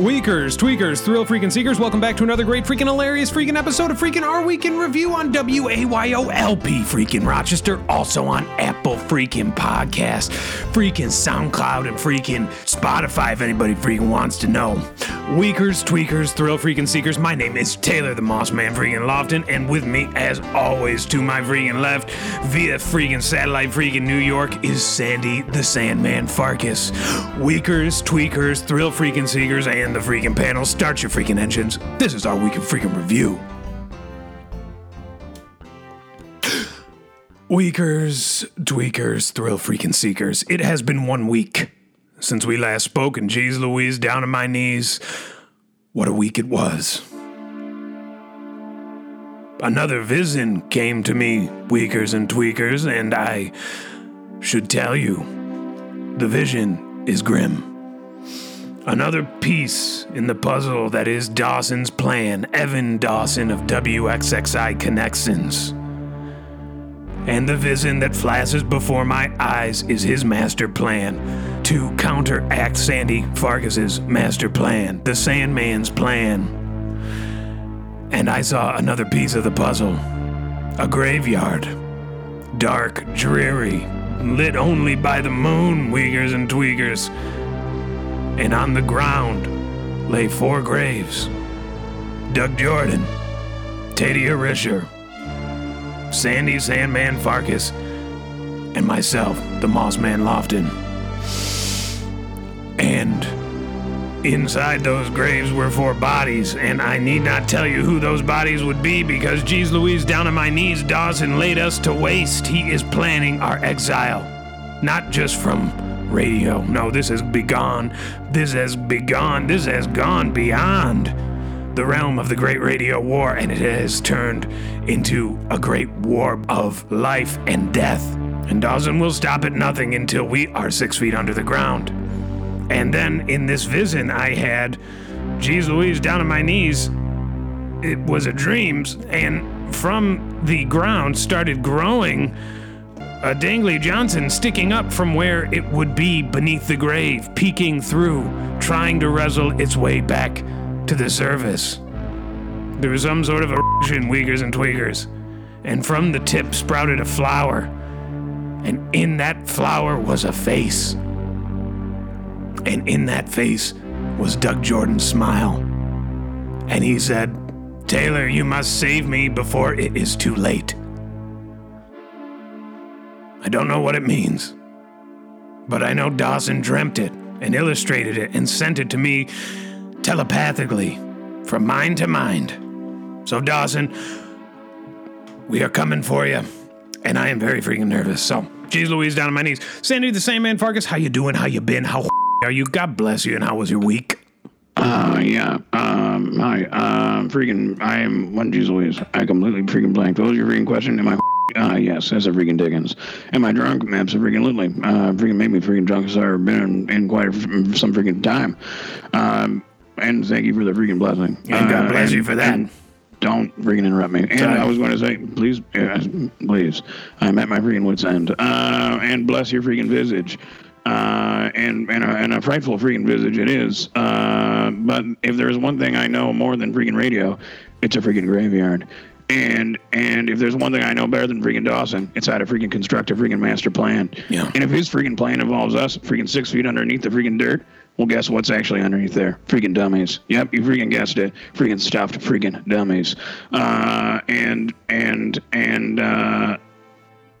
Weakers, tweakers, thrill freaking seekers, welcome back to another great freaking hilarious freaking episode of freaking Our Week in Review on WAYOLP freaking Rochester, also on Apple freaking Podcast, freaking SoundCloud, and freaking Spotify if anybody freaking wants to know. Weakers, tweakers, thrill freaking seekers, my name is Taylor the Moss Man freaking Lofton, and with me, as always, to my freaking left, via freaking satellite freaking New York, is Sandy the Sandman Farkas. Weakers, tweakers, thrill freaking seekers, and the freaking panel, start your freaking engines. This is our week in freaking review. Weakers, tweakers, thrill freaking seekers. It has been one week since we last spoke, and geez Louise, down on my knees. What a week it was. Another vision came to me, Weakers and Tweakers, and I should tell you the vision is grim. Another piece in the puzzle that is Dawson's plan, Evan Dawson of WXXI Connections. And the vision that flashes before my eyes is his master plan to counteract Sandy Farkas's master plan, the Sandman's plan. And I saw another piece of the puzzle a graveyard. Dark, dreary, lit only by the moon, Weakers and Tweakers and on the ground lay four graves Doug Jordan, Tadia Risher, Sandy Sandman Farkas, and myself, the Mossman Lofton. And inside those graves were four bodies, and I need not tell you who those bodies would be because, geez Louise, down on my knees, Dawson laid us to waste. He is planning our exile, not just from radio. No, this has begun. This has begun. This has gone beyond the realm of the Great Radio War, and it has turned into a great war of life and death. And Dawson will stop at nothing until we are six feet under the ground. And then in this vision, I had, geez Louise, down on my knees. It was a dream, and from the ground started growing a dangly Johnson sticking up from where it would be beneath the grave, peeking through, trying to wrestle its way back to the surface. There was some sort of in Weakers and Tweakers, and from the tip sprouted a flower, and in that flower was a face. And in that face was Doug Jordan's smile. And he said, Taylor, you must save me before it is too late. I don't know what it means, but I know Dawson dreamt it and illustrated it and sent it to me telepathically from mind to mind. So, Dawson, we are coming for you, and I am very freaking nervous. So, geez Louise, down on my knees. Sandy, the Sandman, Farkas, how you doing? How you been? How are you? God bless you, and how was your week? Uh, yeah. Um, hi. Um, freaking, I am one geez Louise. I completely freaking blanked. What was your freaking question? Am I Ah, uh, yes, as a freaking Dickens. Am I drunk? Absolutely. Uh, freaking made me freaking drunk as I've ever been in, in quite a, some freaking time. Um, and thank you for the freaking blessing. And God bless uh, and, you for that. Don't freaking interrupt me. And. I was going to say, please, please, I'm at my freaking wit's end. Uh, and bless your freaking visage. Uh, and and a, and a frightful freaking visage it is. Uh, but if there's one thing I know more than freaking radio, it's a freaking graveyard. And and if there's one thing I know better than freaking Dawson, it's how to freaking construct a freaking master plan. Yeah. And if his freaking plan involves us freaking six feet underneath the freaking dirt, well, guess what's actually underneath there? Freaking dummies. Yep, you freaking guessed it. Freaking stuffed freaking dummies. Uh, and and and uh,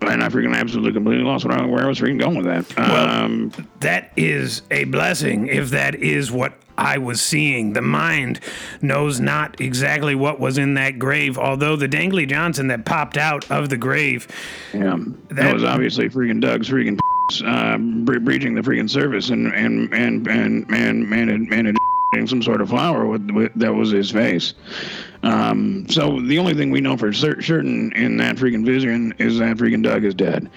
and I freaking absolutely completely lost where I, where I was freaking going with that. Um, well, that is a blessing if that is what I was seeing. The mind knows not exactly what was in that grave, although the Dangly Johnson that popped out of the grave. Yeah, that, that was obviously freaking Doug's freaking uh, breaching the freaking service and and and and and and, and, and some sort of flower with, with, that was his face. Um, so the only thing we know for certain in that freaking vision is that freaking Doug is dead,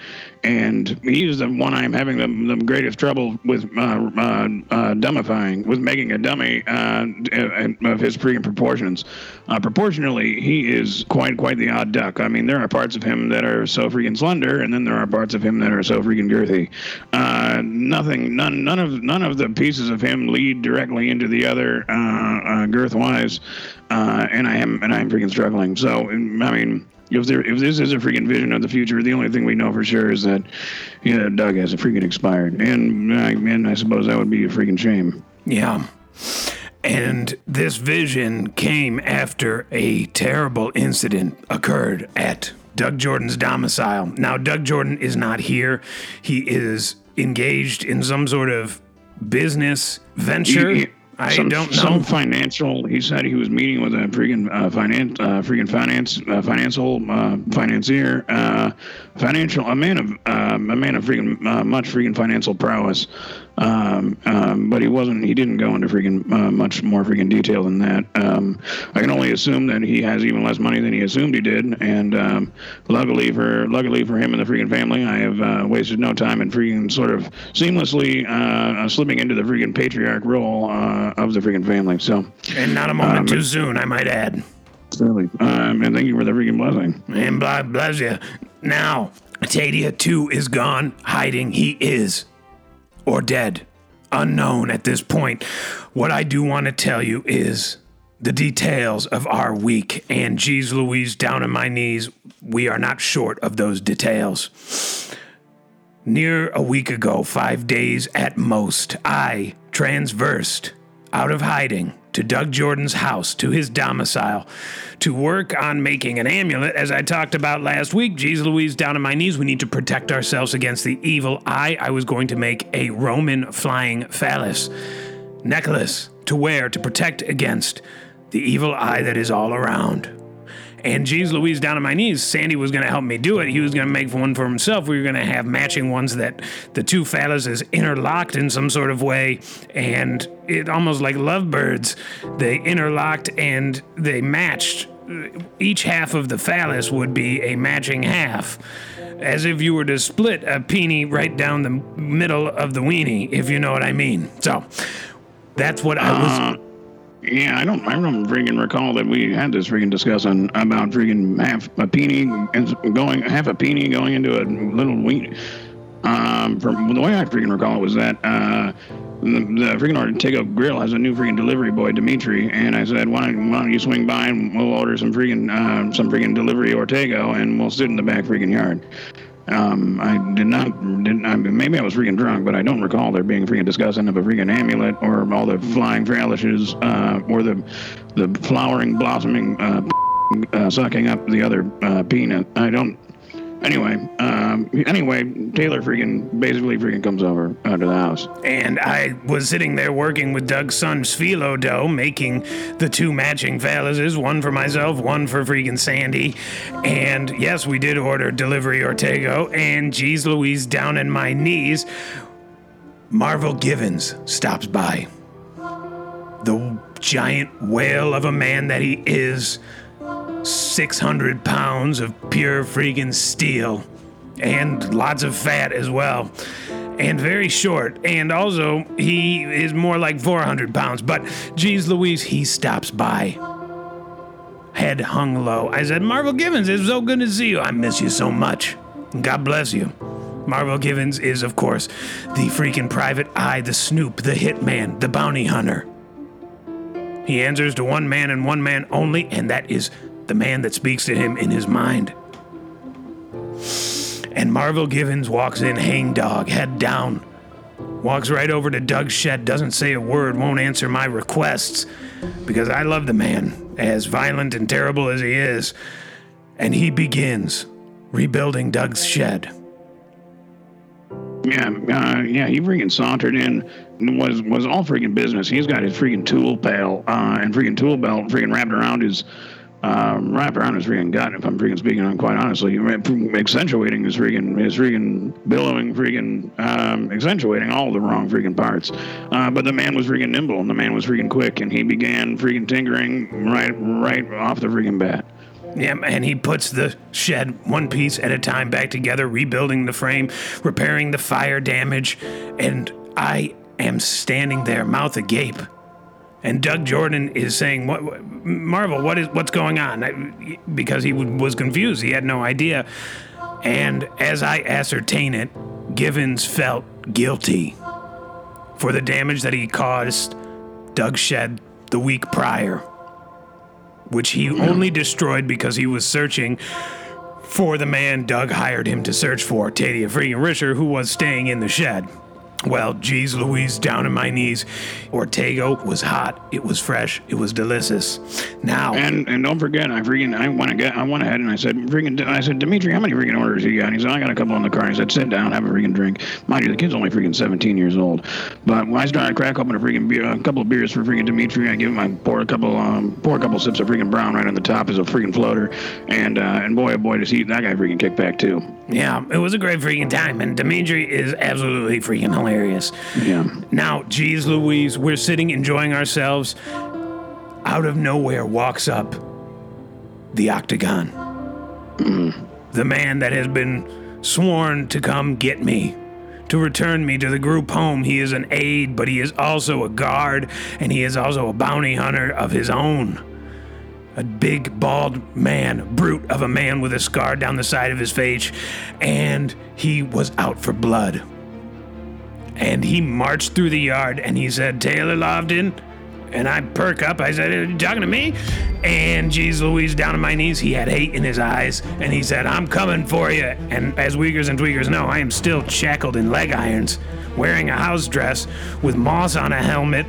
and he's the one I'm having the, the greatest trouble with uh, uh, uh, dumbifying, with making a dummy uh, of his freaking proportions. Uh, proportionally, he is quite quite the odd duck. I mean, there are parts of him that are so freaking slender, and then there are parts of him that are so freaking girthy. Uh, nothing, none, none of none of the pieces of him lead directly into the other girth wise, and I am and I am freaking struggling. So I mean if there if this is a freaking vision of the future, the only thing we know for sure is that yeah, Doug has a freaking expired, and I, and I suppose that would be a freaking shame. Yeah. And this vision came after a terrible incident occurred at Doug Jordan's domicile. Now, Doug Jordan is not here. He is engaged in some sort of business venture. He, he, I some, don't know. Some financial. He said he was meeting with a freaking uh, finance, uh, freaking finance, uh, financial uh, financier, uh, financial, a man of, um, a man of freaking uh, much freaking financial prowess. Um, um, but he wasn't. He didn't go into freaking uh, much more freaking detail than that. Um, I can only assume that he has even less money than he assumed he did. And um, luckily for luckily for him and the freaking family, I have uh, wasted no time in freaking sort of seamlessly uh, slipping into the freaking patriarch role uh, of the freaking family. So and not a moment um, too soon, I might add. Certainly. Um, and thank you for the freaking blessing. And God bless you. Now, Tadia too is gone, hiding. He is or dead, unknown at this point. What I do want to tell you is the details of our week, and geez Louise, down on my knees, we are not short of those details. Near a week ago, five days at most, I transversed out of hiding to Doug Jordan's house, to his domicile, to work on making an amulet. As I talked about last week, Jesus Louise, down on my knees, we need to protect ourselves against the evil eye. I was going to make a Roman flying phallus necklace to wear to protect against the evil eye that is all around. And geez Louise down on my knees, Sandy was going to help me do it. He was going to make one for himself. We were going to have matching ones that the two phallus is interlocked in some sort of way. And it almost like lovebirds, they interlocked and they matched. Each half of the phallus would be a matching half as if you were to split a peenie right down the middle of the weenie, if you know what I mean. So that's what I was. Uh, Yeah, I don't. I don't freaking recall that we had this freaking discussion about freaking half a peenie and going half a peenie going into a little wheat. Um, from the way I freaking recall it was that uh, the, the freaking Ortega Grill has a new freaking delivery boy, Dimitri, and I said, why don't, why don't you swing by and we'll order some freaking uh, some freaking delivery Ortega and we'll sit in the back freaking yard. Um, I did not, didn't, I mean, maybe I was freaking drunk, but I don't recall there being freaking discussion of a freaking amulet or all the flying phalluses, uh, or the, the flowering, blossoming, uh, uh, sucking up the other, uh, peanut. I don't, Anyway, um, anyway, Taylor freaking basically freaking comes over uh, to the house. And I was sitting there working with Doug's son phyllo dough, making the two matching phalluses, one for myself, one for freaking Sandy. And yes, we did order delivery Ortego. And geez Louise, down in my knees, Marvel Givens stops by. The giant whale of a man that he is 600 pounds of pure freaking steel. And lots of fat as well. And very short. And also he is more like 400 pounds. But geez louise he stops by. Head hung low. I said marvel givens it's so good to see you. I miss you so much. God bless you. Marvel givens is of course the freaking private eye the snoop the hitman the bounty hunter. He answers to one man and one man only and that is the man that speaks to him in his mind. And Marvel Givens walks in, hangdog, head down. Walks right over to Doug's shed, doesn't say a word, won't answer my requests, because I love the man, as violent and terrible as he is. And he begins rebuilding Doug's shed. Yeah, uh, yeah, he freaking sauntered in. Was was all freaking business. He's got his freaking tool pail uh, and freaking tool belt freaking wrapped around his um, wrapped around his freaking gut. If I'm freaking speaking on quite honestly, accentuating his freaking his freaking billowing freaking um, accentuating all the wrong freaking parts. Uh, but the man was freaking nimble and the man was freaking quick and he began freaking tinkering right right off the freaking bat. Yeah, and he puts the shed one piece at a time back together, rebuilding the frame, repairing the fire damage, and I am standing there, mouth agape. And Doug Jordan is saying, "What, Marvel? What is what's going on?" Because he was confused, he had no idea. And as I ascertain it, Givens felt guilty for the damage that he caused Doug Shed the week prior, which he only destroyed because he was searching for the man Doug hired him to search for, Tadia freaking Risher, who was staying in the shed. Well, geez Louise, down on my knees. Ortego was hot. It was fresh. It was delicious. Now and and don't forget, I freaking I went get I went ahead and I said freaking I said Dimitri, how many freaking orders you got? And he said I got a couple in the car. And I said sit down, have a freaking drink. Mind you, the kid's only freaking 17 years old. But when I started crack open a freaking beer, a couple of beers for freaking Dimitri, I give him I pour a couple um pour a couple sips of freaking brown right on the top as a freaking floater, and uh, and boy oh boy does he that guy freaking kick back too. Yeah, it was a great freaking time, and Dimitri is absolutely freaking hilarious hilarious. Yeah. Now, geez Louise, we're sitting enjoying ourselves. Out of nowhere walks up the Octagon. Mm. The man that has been sworn to come get me, to return me to the group home. He is an aide, but he is also a guard, and he is also a bounty hunter of his own. A big, bald man, brute of a man with a scar down the side of his face, and he was out for blood and he marched through the yard and he said, Taylor Lofton. And I perk up. I said, Are you talking to me? And geez Louise, down on my knees, he had hate in his eyes. And he said, I'm coming for you. And as Weakers and Tweakers know, I am still shackled in leg irons, wearing a house dress with moss on a helmet.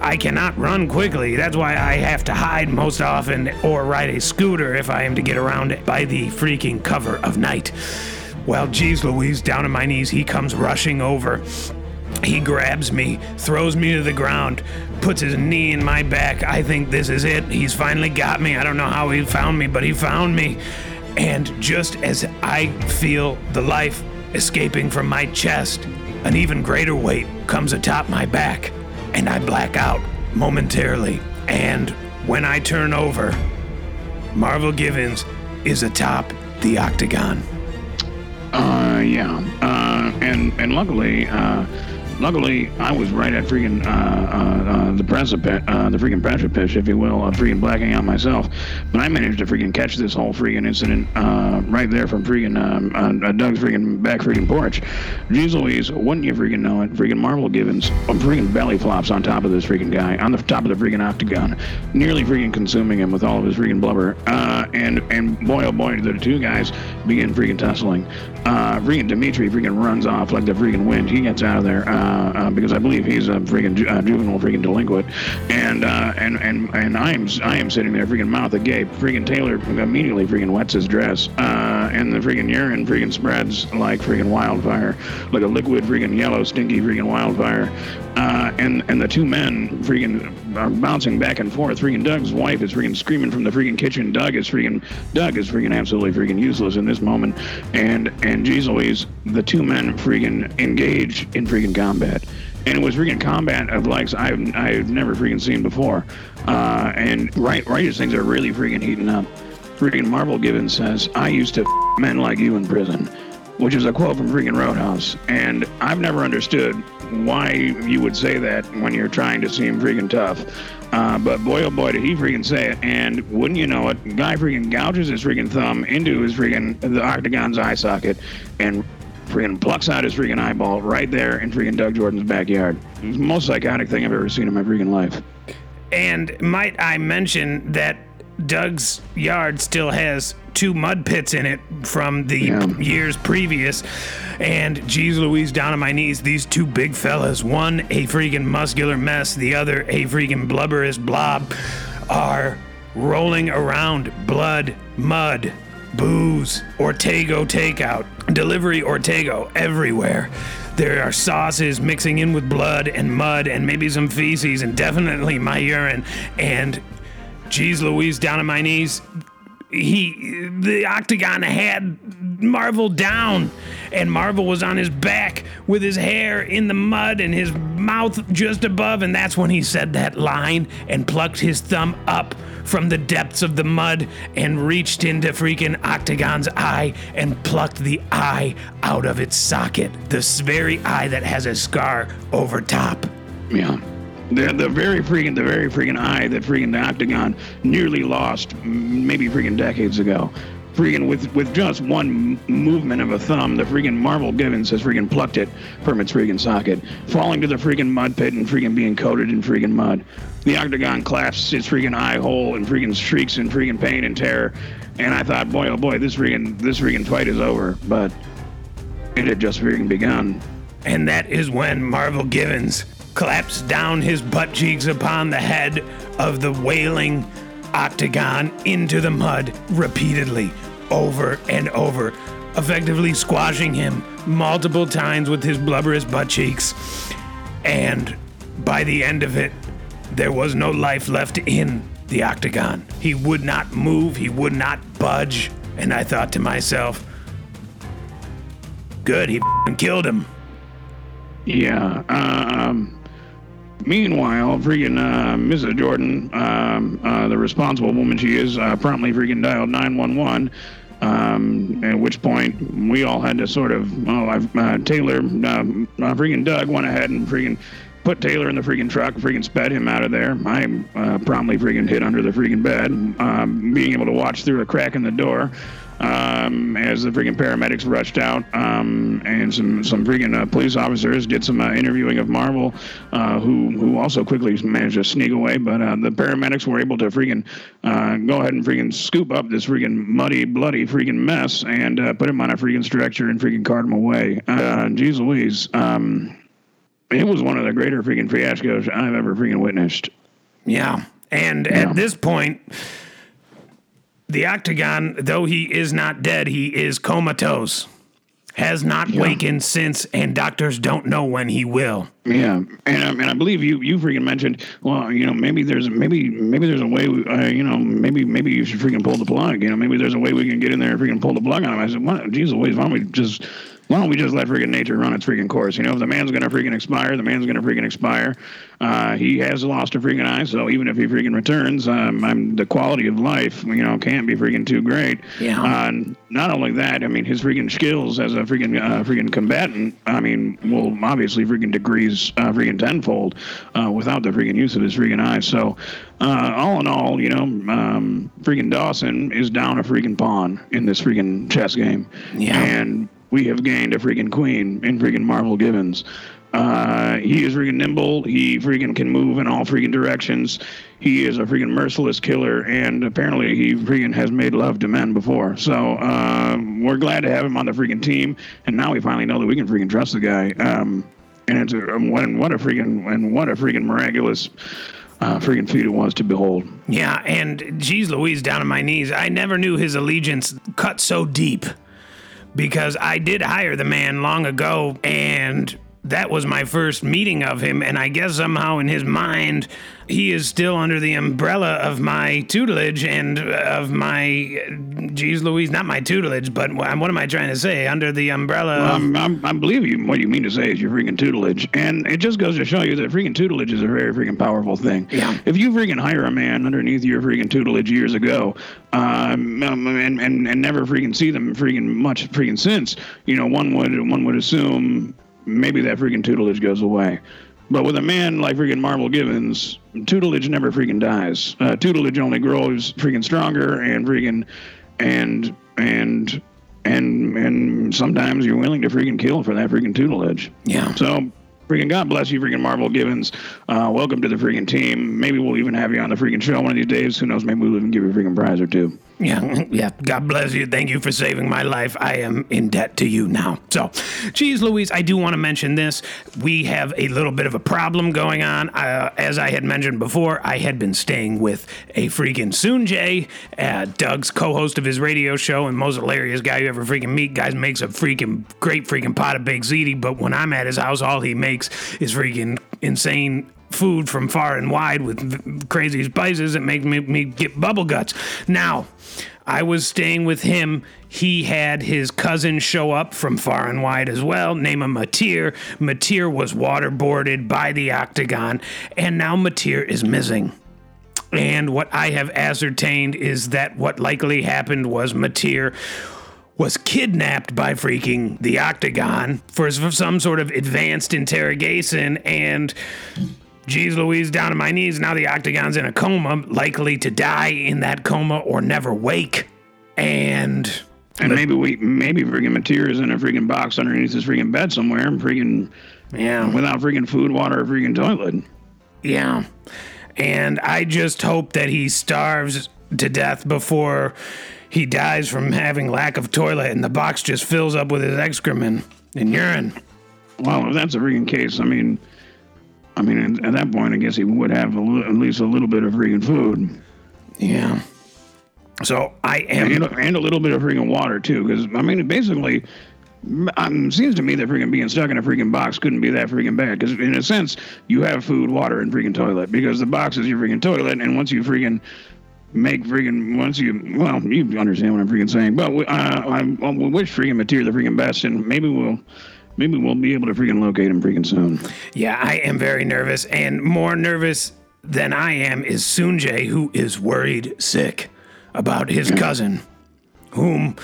I cannot run quickly. That's why I have to hide most often or ride a scooter if I am to get around by the freaking cover of night. Well, geez Louise, down on my knees, he comes rushing over. He grabs me, throws me to the ground, puts his knee in my back. I think this is it. He's finally got me. I don't know how he found me, but he found me. And just as I feel the life escaping from my chest, an even greater weight comes atop my back, and I black out momentarily. And when I turn over, Marvel Givens is atop the octagon. Uh, yeah. Uh, and and luckily, uh, luckily, I was right at freaking uh, uh, uh, the precipice, uh, the freaking precipice, if you will, of freaking blacking out myself. But I managed to freaking catch this whole freaking incident uh, right there from freaking um, uh, Doug's freaking back freaking porch. Jeez Louise, wouldn't you freaking know it? Freaking Marvel Givens, freaking belly flops on top of this freaking guy, on the top of the freaking octagon, nearly freaking consuming him with all of his freaking blubber. Uh, and and boy oh boy, the two guys begin freaking tussling. Uh, freaking Dimitri freaking runs off like the freaking wind. He gets out of there. Uh, uh, uh, because I believe he's a freaking ju- uh, juvenile freaking delinquent, and uh, and and and I am I am sitting there freaking mouth agape. Freaking Taylor immediately freaking wets his dress, uh, and the freaking urine freaking spreads like freaking wildfire, like a liquid freaking yellow stinky freaking wildfire. Uh, and and the two men freaking are bouncing back and forth. Freaking Doug's wife is freaking screaming from the freaking kitchen. Doug is freaking Doug is freaking absolutely freaking useless in this moment. And and geez Louise, the two men freaking engage in freaking combat combat, and it was freaking combat of likes I've I've never freaking seen before. Uh, and right right as things are really freaking heating up, freaking Marvel Givens says, "I used to f- men like you in prison," which is a quote from freaking Roadhouse, and I've never understood why you would say that when you're trying to seem freaking tough. Uh, but boy, oh boy, did he freaking say it. And wouldn't you know it, guy freaking gouges his freaking thumb into his freaking, the octagon's eye socket and freaking plucks out his freaking eyeball right there in freaking Doug Jordan's backyard. The most psychotic thing I've ever seen in my freaking life. And might I mention that Doug's yard still has two mud pits in it from the yeah. years previous. And geez Louise, down on my knees, these two big fellas, one a freaking muscular mess, the other a freaking blubberous blob, are rolling around blood, mud, booze, Ortego takeout, delivery Ortego everywhere. There are sauces mixing in with blood and mud and maybe some feces and definitely my urine. And Jeez Louise, down on my knees. He, the octagon had Marvel down, and Marvel was on his back with his hair in the mud and his mouth just above, and that's when he said that line and plucked his thumb up from the depths of the mud and reached into freaking Octagon's eye and plucked the eye out of its socket. This very eye that has a scar over top. Yeah. The, the very freaking the very freaking eye that freaking the Octagon nearly lost maybe freaking decades ago. Freaking with with just one movement of a thumb, the freaking Marvel Givens has freaking plucked it from its freaking socket, falling to the freaking mud pit and freaking being coated in freaking mud. The Octagon clasps its freaking eye hole and freaking shrieks in freaking pain and terror. And I thought, boy, oh boy, this freaking this freaking fight is over. But it had just freaking begun. And that is when Marvel Givens claps down his butt cheeks upon the head of the wailing octagon into the mud repeatedly, over and over, effectively squashing him multiple times with his blubberous butt cheeks. And by the end of it, there was no life left in the octagon. He would not move, he would not budge. And I thought to myself, good, he killed him. Yeah. Um, meanwhile, freaking uh, Mrs. Jordan, um, uh, the responsible woman she is, uh, promptly freaking dialed 911. Um, at which point we all had to sort of, well, I've, uh, Taylor, uh, uh, freaking Doug went ahead and freaking put Taylor in the freaking truck, freaking sped him out of there. I uh, promptly freaking hid under the freaking bed, um, being able to watch through a crack in the door um, as the freaking paramedics rushed out, um, and some some freaking uh, police officers did some uh, interviewing of Marvel, uh, who who also quickly managed to sneak away. But uh, the paramedics were able to freaking uh, go ahead and freaking scoop up this freaking muddy, bloody freaking mess and uh, put him on a freaking stretcher and freaking cart him away. Uh, geez Louise, um, it was one of the greater freaking fiascos I've ever freaking witnessed. Yeah. And Yeah. at this point, the Octagon, though he is not dead, he is comatose. Has not wakened since, and doctors don't know when he will. Yeah, and um, and I believe you you freaking mentioned. Well, you know, maybe there's maybe maybe there's a way. we- Uh, you know, maybe maybe you should freaking pull the plug. You know, maybe there's a way we can get in there and freaking pull the plug on him. I said, what? Jesus, why don't we just why don't we just let freaking nature run its freaking course? You know, if the man's gonna freaking expire, the man's gonna freaking expire. Uh, he has lost a freaking eye, so even if he freaking returns, um, I'm, the quality of life, you know, can't be freaking too great. Yeah. Uh, not only that, I mean, his freaking skills as a freaking uh, freaking combatant, I mean, will obviously freaking degrees uh, freaking tenfold uh, without the freaking use of his freaking eye. So, uh, all in all, you know, um, freaking Dawson is down a freaking pawn in this freaking chess game. Yeah. And we have gained a freaking queen in freaking Marvel Givens. Uh, he is freaking nimble. He freaking can move in all freaking directions. He is a freaking merciless killer, and apparently he freaking has made love to men before. So um, we're glad to have him on the freaking team, and now we finally know that we can freaking trust the guy. Um, and it's a, um, what, what a freaking and what a freaking miraculous uh, freaking feat it was to behold. Yeah, and geez Louise, down on my knees. I never knew his allegiance cut so deep because I did hire the man long ago, and that was my first meeting of him. And I guess somehow in his mind, he is still under the umbrella of my tutelage and of my, geez Louise, not my tutelage, but what am I trying to say? Under the umbrella of. Um, I'm, I believe you. What you mean to say is your freaking tutelage, and it just goes to show you that freaking tutelage is a very freaking powerful thing. Yeah. If you freaking hire a man underneath your freaking tutelage years ago, um, um, and, and and never freaking see them freaking much freaking since, you know, one would one would assume maybe that freaking tutelage goes away. But with a man like freaking Marvel Givens, tutelage never freaking dies. Uh, tutelage only grows freaking stronger and freaking and and and and sometimes you're willing to freaking kill for that freaking tutelage. Yeah. So freaking God bless you, freaking Marvel Givens. Uh, welcome to the freaking team. Maybe we'll even have you on the freaking show one of these days. Who knows? Maybe we'll even give you a freaking prize or two. Yeah, yeah. God bless you. Thank you for saving my life. I am in debt to you now. So, geez, Louise, I do want to mention this. We have a little bit of a problem going on. Uh, as I had mentioned before, I had been staying with a freaking Sunjay, uh, Doug's co-host of his radio show and most hilarious guy you ever freaking meet. Guys makes a freaking great freaking pot of baked ziti, but when I'm at his house, all he makes is freaking insane food from far and wide with crazy spices that make me, me get bubble guts. Now, I was staying with him. He had his cousin show up from far and wide as well, name him Matir. Matir was waterboarded by the Octagon, and now Matir is missing. And what I have ascertained is that what likely happened was Matir was kidnapped by freaking the Octagon for some sort of advanced interrogation and geez Louise down on my knees. Now the Octagon's in a coma likely to die in that coma or never wake. And and maybe we maybe freaking Matir's in a freaking box underneath his freaking bed somewhere and freaking yeah. without freaking food water or freaking toilet. Yeah. And I just hope that he starves to death before he dies from having lack of toilet and the box just fills up with his excrement and urine. Well, if that's a freaking case, I mean, I mean, at that point, I guess he would have little, at least a little bit of freaking food. Yeah. So I am, and, and a little bit of freaking water too, because I mean, basically, um, seems to me that freaking being stuck in a freaking box couldn't be that freaking bad. Because in a sense, you have food, water, and freaking toilet. Because the box is your freaking toilet, and once you freaking make freaking once you well you understand what I'm freaking saying. But uh, I, I wish freaking Matir the freaking best, and maybe we'll maybe we'll be able to freaking locate him freaking soon. Yeah, I am very nervous, and more nervous than I am is Sunjay, who is worried sick about his cousin, whom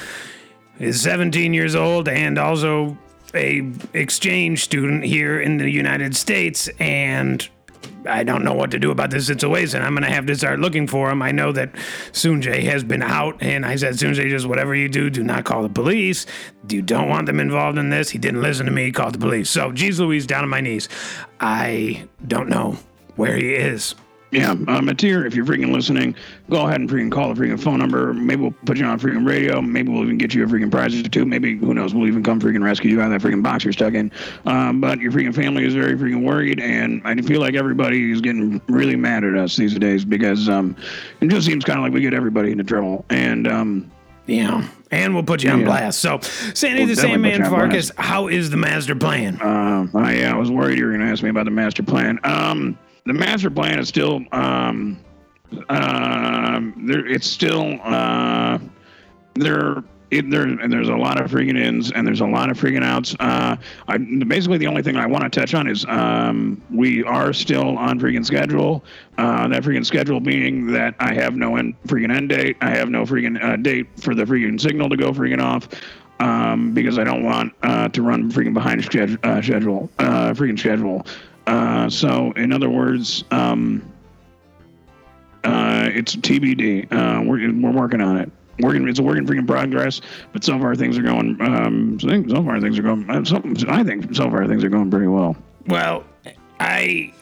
is 17 years old and also a exchange student here in the United States and I don't know what to do about this situation. I'm going to have to start looking for him. I know that Sunjay has been out, and I said, Sunjay, just whatever you do, do not call the police. You don't want them involved in this. He didn't listen to me, he called the police. So, geez Louise, down on my knees. I don't know where he is. Yeah, uh, Matir, if you're freaking listening, go ahead and freaking call the freaking phone number. Maybe we'll put you on freaking radio. Maybe we'll even get you a freaking prize or two. Maybe, who knows, we'll even come freaking rescue you out of that freaking box you're stuck in. Um, but your freaking family is very freaking worried, and I feel like everybody is getting really mad at us these days because um, it just seems kind of like we get everybody into trouble. And, um, yeah, and we'll put you on yeah. blast. So, Sandy we'll the Sandman Farkas, how is the master plan? Uh, I, yeah, I was worried you were going to ask me about the master plan. Um, the master plan is still um, uh, there. It's still uh, there. It, there and there's a lot of freaking ins and there's a lot of freaking outs. Uh, I, basically, the only thing I want to touch on is um, we are still on freaking schedule. Uh, that freaking schedule being that I have no end, freaking end date. I have no freaking uh, date for the freaking signal to go freaking off um, because I don't want uh, to run freaking behind schedule, uh, schedule uh, freaking schedule. Uh, so, in other words, um, uh, it's TBD. Uh, we're we're working on it. Working, it's a work in freaking progress, but so far things are going. Um, so, so far things are going. Uh, so, I think so far things are going pretty well. Well, I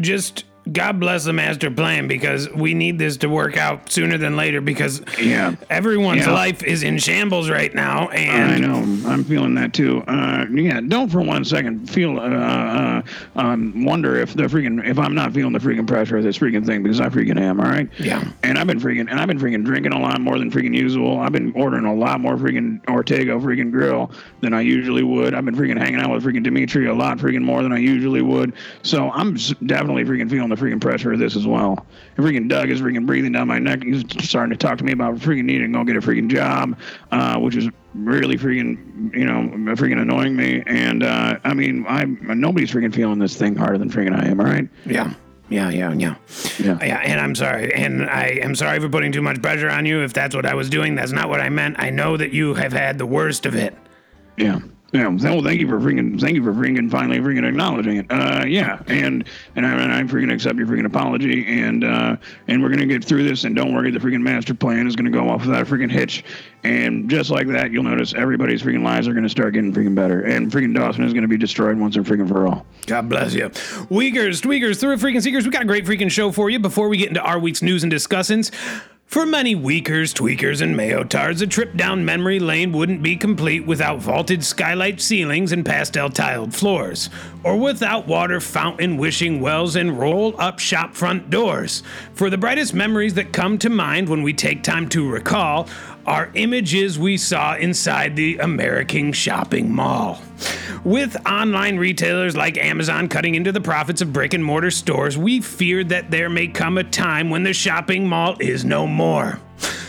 just God bless the master plan because we need this to work out sooner than later because yeah. everyone's yeah. life is in shambles right now. And I know I'm feeling that too. Uh, yeah, don't for one second feel uh, uh, um, wonder if the freaking if I'm not feeling the freaking pressure of this freaking thing because I freaking am. All right. Yeah. And I've been freaking and I've been freaking drinking a lot more than freaking usual. I've been ordering a lot more freaking Ortega freaking grill than I usually would. I've been freaking hanging out with freaking Dimitri a lot freaking more than I usually would. So I'm definitely freaking feeling the freaking pressure of this as well. And freaking Doug is freaking breathing down my neck. He's starting to talk to me about freaking needing to go get a freaking job, uh, which is really freaking, you know, freaking annoying me. And uh, I mean, I'm nobody's freaking feeling this thing harder than freaking I am. All right? Yeah. Yeah, yeah, yeah, yeah. Yeah, and I'm sorry, and I am sorry for putting too much pressure on you. If that's what I was doing, that's not what I meant. I know that you have had the worst of it. Yeah. Yeah, well, thank you for freaking, thank you for freaking finally freaking acknowledging it. Uh, yeah, and and I, and I freaking accept your freaking apology, and uh, and we're gonna get through this, and don't worry, the freaking master plan is gonna go off without a freaking hitch, and just like that, you'll notice everybody's freaking lives are gonna start getting freaking better, and freaking Dawson is gonna be destroyed once and freaking for all. God bless you, Weakers, tweakers, through freaking seekers. We got a great freaking show for you. Before we get into our week's news and discussants. For many weakers, tweakers, and mayotards, a trip down memory lane wouldn't be complete without vaulted skylight ceilings and pastel tiled floors, or without water fountain wishing wells and roll up shop front doors. For the brightest memories that come to mind when we take time to recall are images we saw inside the American shopping mall. With online retailers like Amazon cutting into the profits of brick and mortar stores, we fear that there may come a time when the shopping mall is no more.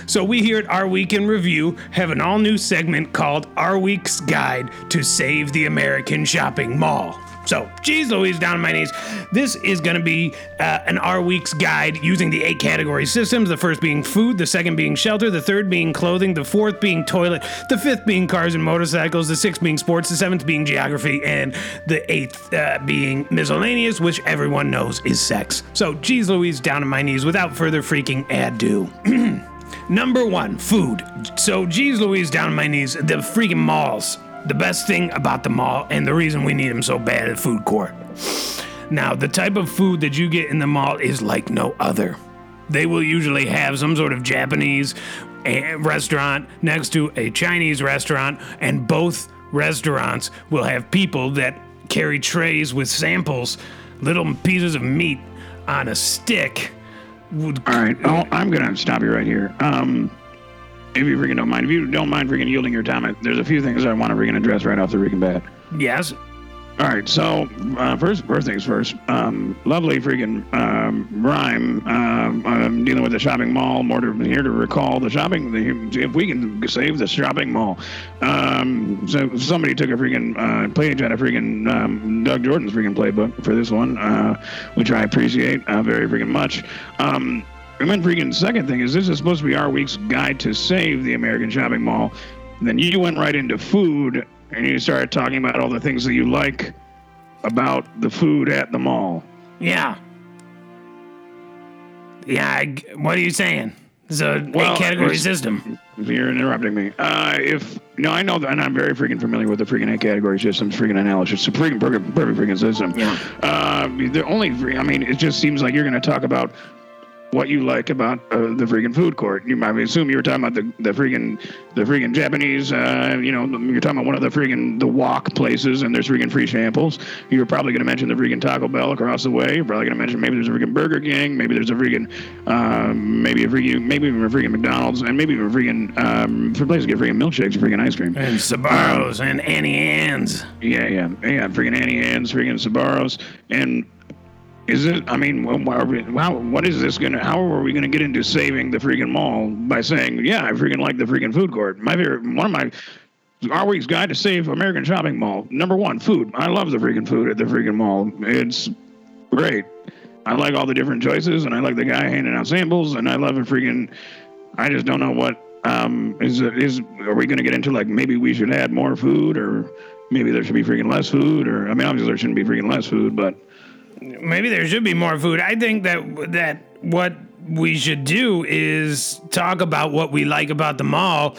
So we here at Our Week in Review have an all new segment called Our Week's Guide to Save the American Shopping Mall. So, geez Louise, down on my knees. This is going to be uh, an R Week's guide using the eight category systems. The first being food, the second being shelter, the third being clothing, the fourth being toilet, the fifth being cars and motorcycles, the sixth being sports, the seventh being geography, and the eighth uh, being miscellaneous, which everyone knows is sex. So, geez Louise, down on my knees. Without further freaking ado. Number one, food. So, geez Louise, down on my knees. The freaking malls. The best thing about the mall, and the reason we need them so bad at food court. Now, the type of food that you get in the mall is like no other. They will usually have some sort of Japanese eh, restaurant next to a Chinese restaurant, and both restaurants will have people that carry trays with samples, little pieces of meat on a stick. All right, oh, I'm gonna stop you right here. Um, if you freaking don't mind, if you don't mind freaking yielding your time, there's a few things I want to freaking address right off the freaking bat. Yes. All right, so uh, first, first things first. Um, lovely freaking um, rhyme. Um, I'm dealing with the shopping mall. More to, here to recall the shopping. The, if we can save the shopping mall. Um, so somebody took a freaking uh, page out of freaking um, Doug Jordan's freaking playbook for this one, uh, which I appreciate uh, very freaking much. And then freaking second thing is this is supposed to be our week's guide to save the American shopping mall. And then you went right into food and you started talking about all the things that you like about the food at the mall. Yeah. Yeah. I, what are you saying? It's a well, eight category system. You're interrupting me. Uh, if no, I know that, and I'm very freaking familiar with the freaking eight category system, freaking analysis. It's a freaking perfect, perfect freaking system. Yeah. Uh, the only, I mean, it just seems like you're going to talk about what you like about uh, the freaking food court. You might assume you were talking about the the freaking the freaking Japanese. Uh, you know, you're talking about one of the freaking the wok places, and there's freaking free samples. You're probably going to mention the freaking Taco Bell across the way. You're probably going to mention maybe there's a freaking Burger King, maybe there's a freaking um, maybe a freaking maybe even a freaking McDonald's, and maybe even a freaking um, for places to get freaking milkshakes, freaking ice cream, and Sbarro's um, and Auntie Anne's. Yeah, yeah, yeah, freaking Auntie Anne's, freaking Sbarro's, and is it? I mean, how, what is this gonna? How are we gonna get into saving the freaking mall by saying, "Yeah, I freaking like the freaking food court"? My favorite, one of my our week's guide to save American shopping mall. Number one, food. I love the freaking food at the freaking mall. It's great. I like all the different choices, and I like the guy handing out samples, and I love it freaking. I just don't know what um, is is. Are we gonna get into like maybe we should add more food, or maybe there should be freaking less food, or I mean, obviously there shouldn't be freaking less food, but maybe there should be more food. I think that that what we should do is talk about what we like about the mall,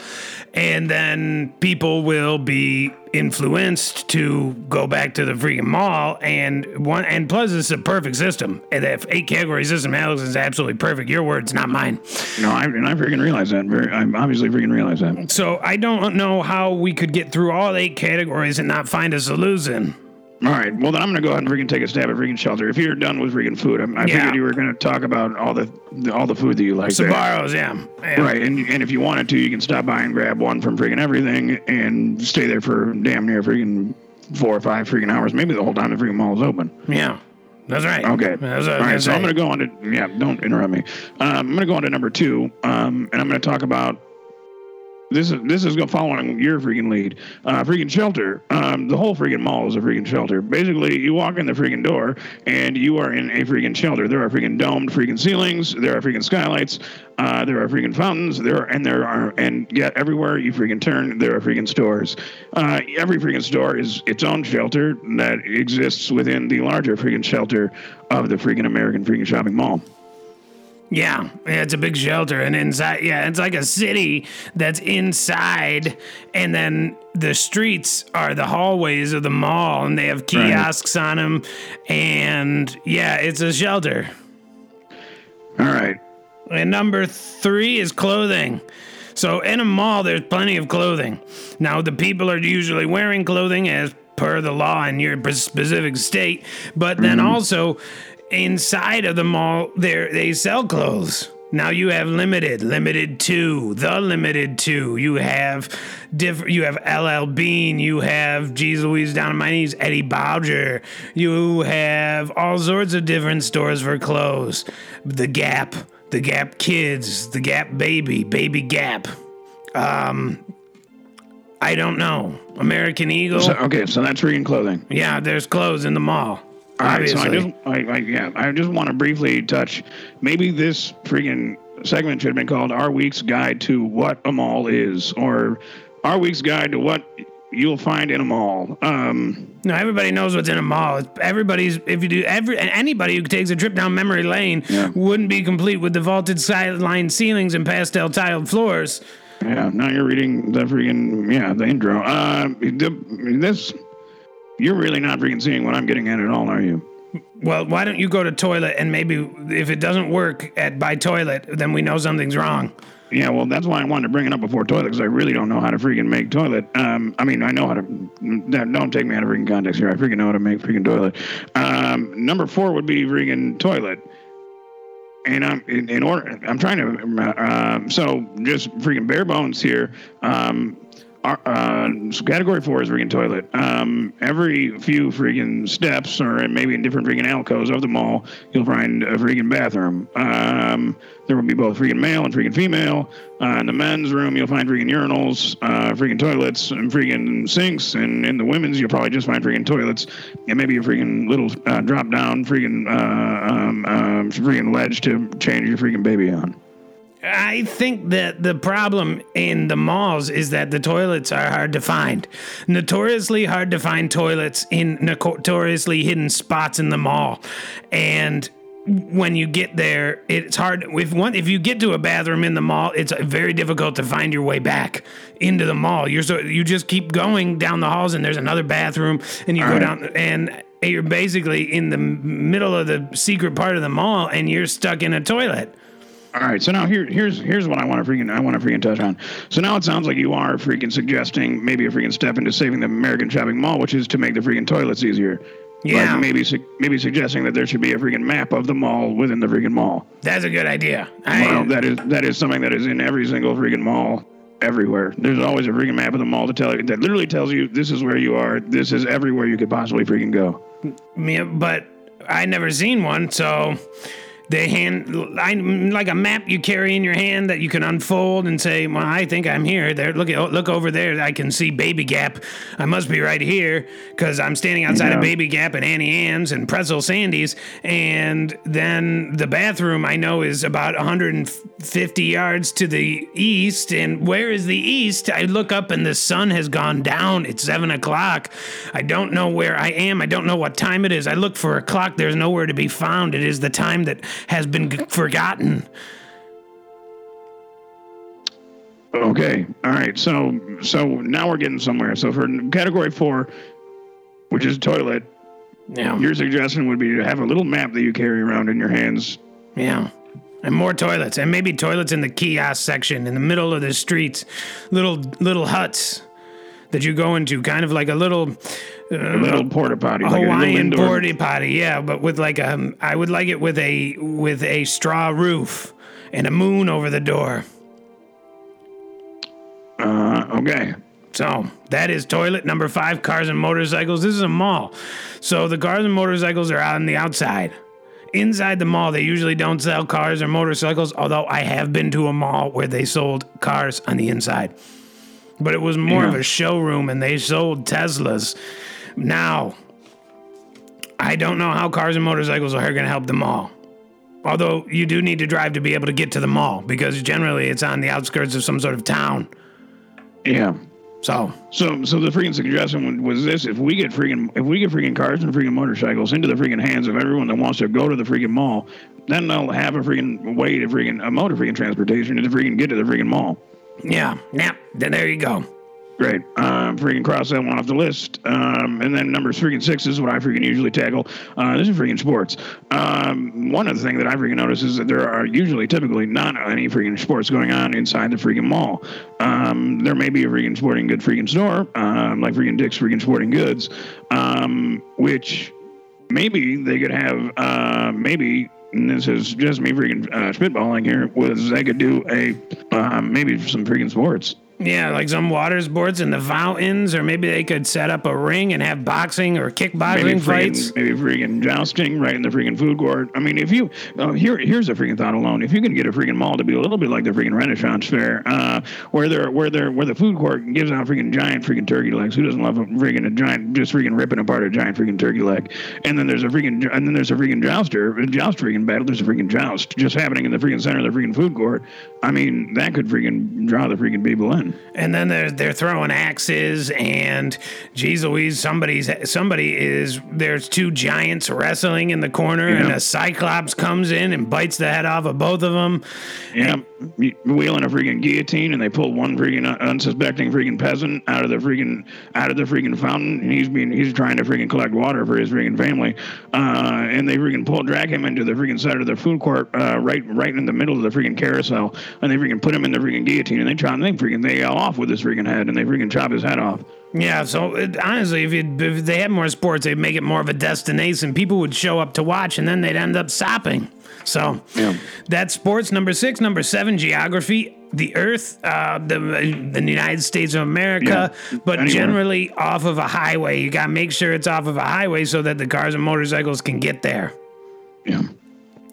and then people will be influenced to go back to the freaking mall. And one and plus, it's a perfect system. And if eight category system, Alex is absolutely perfect. Your words, not mine. No, I, and I freaking realize that. Very, I obviously freaking realize that. So I don't know how we could get through all eight categories and not find a solution. All right. Well, then I'm going to go ahead and freaking take a stab at freaking shelter. If you're done with freaking food, I, I yeah. figured you were going to talk about all the, the, all the food that you like. Sbarro's, yeah. yeah. Right. And and if you wanted to, you can stop by and grab one from freaking everything and stay there for damn near freaking four or five freaking hours, maybe the whole time the freaking mall is open. Yeah. That's right. Okay. That's all right. So. I'm going to go on to yeah. Don't interrupt me. Um, I'm going to go on to number two, um, and I'm going to talk about this is this is following your freaking lead. Uh, freaking shelter. Um, the whole freaking mall is a freaking shelter. Basically, you walk in the freaking door and you are in a freaking shelter. There are freaking domed freaking ceilings. There are freaking skylights. Uh, there are freaking fountains. There are, and there are and yet everywhere you freaking turn, there are freaking stores. Uh, every freaking store is its own shelter that exists within the larger freaking shelter of the freaking American freaking shopping mall. Yeah, it's a big shelter, and inside, yeah, it's like a city that's inside, and then the streets are the hallways of the mall, and they have kiosks right. on them, and yeah, it's a shelter. All right. And number three is clothing. So in a mall, there's plenty of clothing. Now, the people are usually wearing clothing as per the law in your specific state, but then mm-hmm. also inside of the mall there they sell clothes. Now you have limited, Limited Too, the Limited Too. You have different. You have LL Bean. You have Jeez Louise down on my knees. Eddie Bauer. You have all sorts of different stores for clothes. The Gap, the Gap Kids, the Gap Baby, Baby Gap. Um, I don't know. American Eagle. So, okay, so that's freaking clothing. yeah, there's clothes in the mall. All right, so I just, I, I, yeah, I just want to briefly touch. Maybe this freaking segment should have been called "Our Week's Guide to What a Mall Is," or "Our Week's Guide to What You'll Find in a Mall." Um, No, everybody knows what's in a mall. Everybody's if you do every anybody who takes a trip down memory lane Yeah. wouldn't be complete with the vaulted skyline ceilings and pastel tiled floors. yeah, now you're reading the freaking yeah the intro. Uh, the, this, you're really not freaking seeing what I'm getting at at all, are you? Well, why don't you go to toilet and maybe if it doesn't work at by toilet, then we know something's wrong. Yeah, well, that's why I wanted to bring it up before toilet because I really don't know how to freaking make toilet. Um, I mean, I know how to. Don't take me out of freaking context here. I freaking know how to make freaking toilet. Um, number four would be freaking toilet. And I'm in, in order. I'm trying to. Uh, um, so just freaking bare bones here. Um, uh, so category four is freaking toilet. Um, every few freaking steps, or maybe in different freaking alcoves of the mall, you'll find a freaking bathroom. Um, there will be both freaking male and freaking female. Uh, in the men's room, you'll find freaking urinals, uh, freaking toilets, and freaking sinks. And in the women's, you'll probably just find freaking toilets and maybe a freaking little uh, drop down freaking uh, um, um, freaking ledge to change your freaking baby on. I think that the problem in the malls is that the toilets are hard to find. Notoriously hard to find toilets in notoriously hidden spots in the mall. And when you get there, it's hard if one if you get to a bathroom in the mall, it's very difficult to find your way back into the mall. You're so you just keep going down the halls and there's another bathroom and you go right. down and you're basically in the middle of the secret part of the mall and you're stuck in a toilet. All right, so now here, here's here's what I want to freaking I want to freaking touch on. So now it sounds like you are freaking suggesting maybe a freaking step into saving the American shopping mall, which is to make the freaking toilets easier. Yeah. Like maybe su- maybe suggesting that there should be a freaking map of the mall within the freaking mall. That's a good idea. I, Well, that is that is something that is in every single freaking mall everywhere. There's always a freaking map of the mall to tell you that literally tells you this is where you are. This is everywhere you could possibly freaking go. me, but I never seen one, so they hand I, like a map you carry in your hand that you can unfold and say, "Well, I think I'm here." There, look at look over there. I can see Baby Gap. I must be right here because I'm standing outside Yeah. of Baby Gap and Annie Ann's and Pretzel Sandy's, and then the bathroom I know is about 150 yards to the east. And where is the east? I look up and the sun has gone down. It's seven o'clock. I don't know where I am. I don't know what time it is. I look for a clock. There's nowhere to be found. It is the time that has been g- forgotten. Okay. All right. So so now we're getting somewhere. So for category four, which is toilet, Yeah. your suggestion would be to have a little map that you carry around in your hands. Yeah. And more toilets, and maybe toilets in the kiosk section in the middle of the streets, little little huts that you go into, kind of like a little A little porta potty, like a Hawaiian porta potty. Yeah, but with like a, I would like it with a with a straw roof and a moon over the door. Uh, okay. So that is toilet number five. Cars and motorcycles. This is a mall, so the cars and motorcycles are out on the outside. Inside the mall, they usually don't sell cars or motorcycles. Although I have been to a mall where they sold cars on the inside, but it was more of a showroom, and they sold Teslas. Now, I don't know how cars and motorcycles are going to help the mall. Although you do need to drive to be able to get to the mall because generally it's on the outskirts of some sort of town. Yeah. So So, so the freaking suggestion was this: if we get freaking, if we get freaking cars and freaking motorcycles into the freaking hands of everyone that wants to go to the freaking mall, then they'll have a freaking way to freaking a motor freaking transportation to freaking get to the freaking mall. Yeah, yeah. Then there you go. Great. Um, freaking cross that one off the list. Um, and then number freaking six is what I freaking usually tackle. Uh, this is freaking sports. Um, one of the things that I freaking notice is that there are usually, typically, not any freaking sports going on inside the freaking mall. Um, there may be a freaking sporting good freaking store, um, like freaking Dick's freaking Sporting Goods, um, which maybe they could have, uh, maybe and this is just me freaking uh, spitballing here, was they could do a uh, maybe some freaking sports. Yeah, like some water sports in the fountains, or maybe they could set up a ring and have boxing or kickboxing maybe fights. maybe freaking jousting right in the freaking food court. I mean, if you uh, here, here's a freaking thought alone. If you can get a freaking mall to be a little bit like the freaking Renaissance Fair, uh, where they're where they're where the food court gives out freaking giant freaking turkey legs. Who doesn't love a freaking a giant, just freaking ripping apart a giant freaking turkey leg? And then there's a freaking and then there's a freaking jouster, a joust freaking battle. There's a freaking joust just happening in the freaking center of the freaking food court. I mean, that could freaking draw the freaking people in. And then they're they're throwing axes and geez Louise, somebody's somebody is there's two giants wrestling in the corner and a cyclops comes in and bites the head off of both of them. Yeah, wheeling a freaking guillotine, and they pull one freaking unsuspecting freaking peasant out of the freaking out of the freaking fountain, and he's being he's trying to freaking collect water for his freaking family, uh, and they freaking pull drag him into the freaking side of the food court, uh, right right in the middle of the freaking carousel, and they freaking put him in the freaking guillotine, and they chop, they freaking they yell off with his freaking head, and they freaking chop his head off. Yeah, so it, honestly, if, if they had more sports, they'd make it more of a destination. People would show up to watch, and then they'd end up stopping. So Yeah. that's sports. Number six, number seven, geography. The Earth, uh, the the United States of America, Yeah, but anywhere. generally off of a highway. You gotta make sure it's off of a highway so that the cars and motorcycles can get there. Yeah.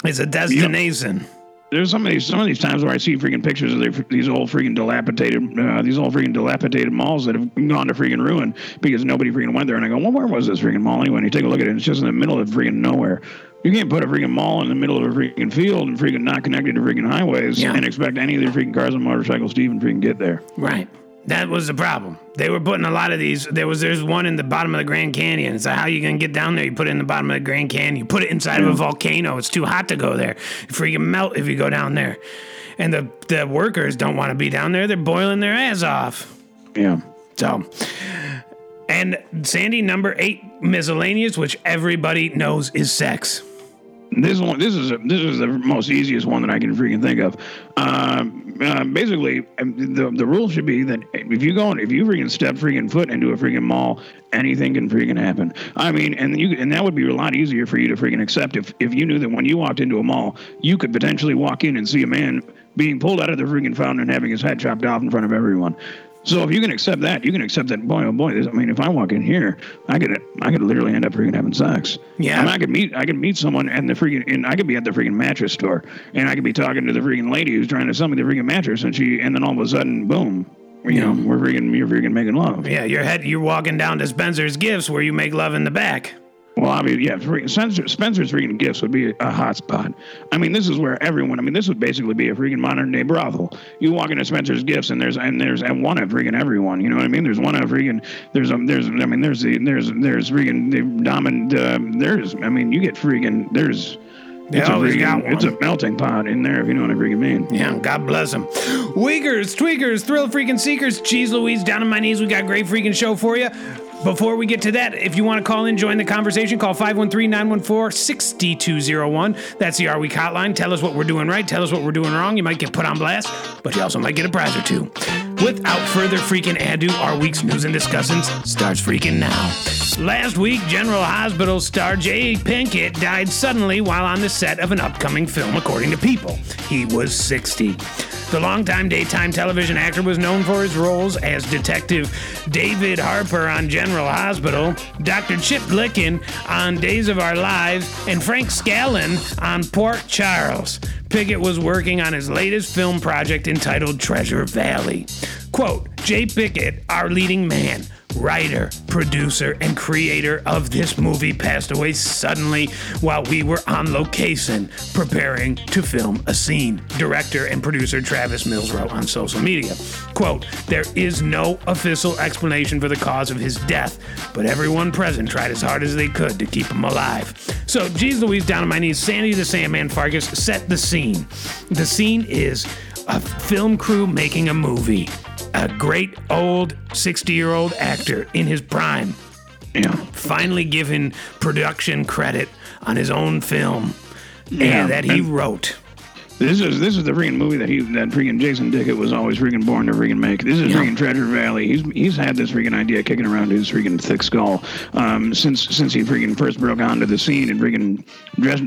It's a destination. There's some of these some of these times where I see freaking pictures of their, these old freaking dilapidated uh, these old freaking dilapidated malls that have gone to freaking ruin because nobody freaking went there. And I go, well, where was this freaking mall anyway? And you take a look at it, it's just in the middle of freaking nowhere. You can't put a freaking mall in the middle of a freaking field and freaking not connected to freaking highways Yeah. and expect any of their freaking cars and motorcycles to even freaking get there. Right. That was the problem. They were putting a lot of these. There was there's one in the bottom of the Grand Canyon. So how you gonna get down there? You put it in the bottom of the Grand Canyon. You put it inside of a hmm. volcano. It's too hot to go there. You freaking melt if you go down there. And the the workers don't want to be down there. They're boiling their ass off. Yeah. So, and Sandy number eight miscellaneous, which everybody knows is sex. This one, this is a, this is the most easiest one that I can freaking think of. Um, uh, basically, um, the the rule should be that if you go if you freaking step freaking foot into a freaking mall, anything can freaking happen. I mean, and you and that would be a lot easier for you to freaking accept if if you knew that when you walked into a mall, you could potentially walk in and see a man being pulled out of the freaking fountain and having his head chopped off in front of everyone. So if you can accept that, you can accept that. Boy, oh boy! This, I mean, if I walk in here, I could, I could literally end up freaking having sex. Yeah. I, mean, I could meet, I could meet someone and the freaking, and I could be at the freaking mattress store, and I could be talking to the freaking lady who's trying to sell me the freaking mattress, and she, and then all of a sudden, boom, you know, we're freaking, you're freaking making love. Yeah, your head. You're walking down to Spencer's Gifts where you make love in the back. Well, obviously, yeah, Spencer, Spencer's freaking gifts would be a hot spot. I mean, this is where everyone. I mean, this would basically be a freaking modern day brothel. You walk into Spencer's gifts, and there's and there's and one of freaking everyone. You know what I mean? There's one of freaking. There's um there's I mean there's the there's there's freaking the dominant. Uh, there's I mean you get freaking there's. It's a, freaking, got it's a melting pot in there, if you know what I freaking mean. Yeah, God bless them. Weakers, tweakers, thrill freaking seekers, cheese Louise, down on my knees. We got a great freaking show for you. Before we get to that, if you want to call in, join the conversation, call 513 914 6201. That's the Our Week hotline. Tell us what we're doing right. Tell us what we're doing wrong. You might get put on blast, but you also might get a prize or two. Without further freaking ado, our week's news and discussings starts freaking now. Last week, General Hospital star Jay Pickett died suddenly while on the set of an upcoming film, according to People. He was 60. The longtime daytime television actor was known for his roles as Detective David Harper on General Hospital, Dr. Chip Glicken on Days of Our Lives, and Frank Scanlon on Port Charles. Pickett was working on his latest film project entitled Treasure Valley. Quote, Jay Pickett, our leading man, writer, producer, and creator of this movie passed away suddenly while we were on location preparing to film a scene. Director and producer Travis Mills wrote on social media. Quote, there is no official explanation for the cause of his death, but everyone present tried as hard as they could to keep him alive. So, geez Louise, down on my knees, Sandy the Sandman Fargus set the scene. The scene is a film crew making a movie a great old 60 year old actor in his prime, Yeah. finally given production credit on his own film eh, Yeah, and that he and- wrote. This is this is the freaking movie that he that freaking Jason Dickett was always freaking born to freaking make. This is Yeah. freaking Treasure Valley. He's he's had this freaking idea kicking around his freaking thick skull um, since since he freaking first broke onto the scene in freaking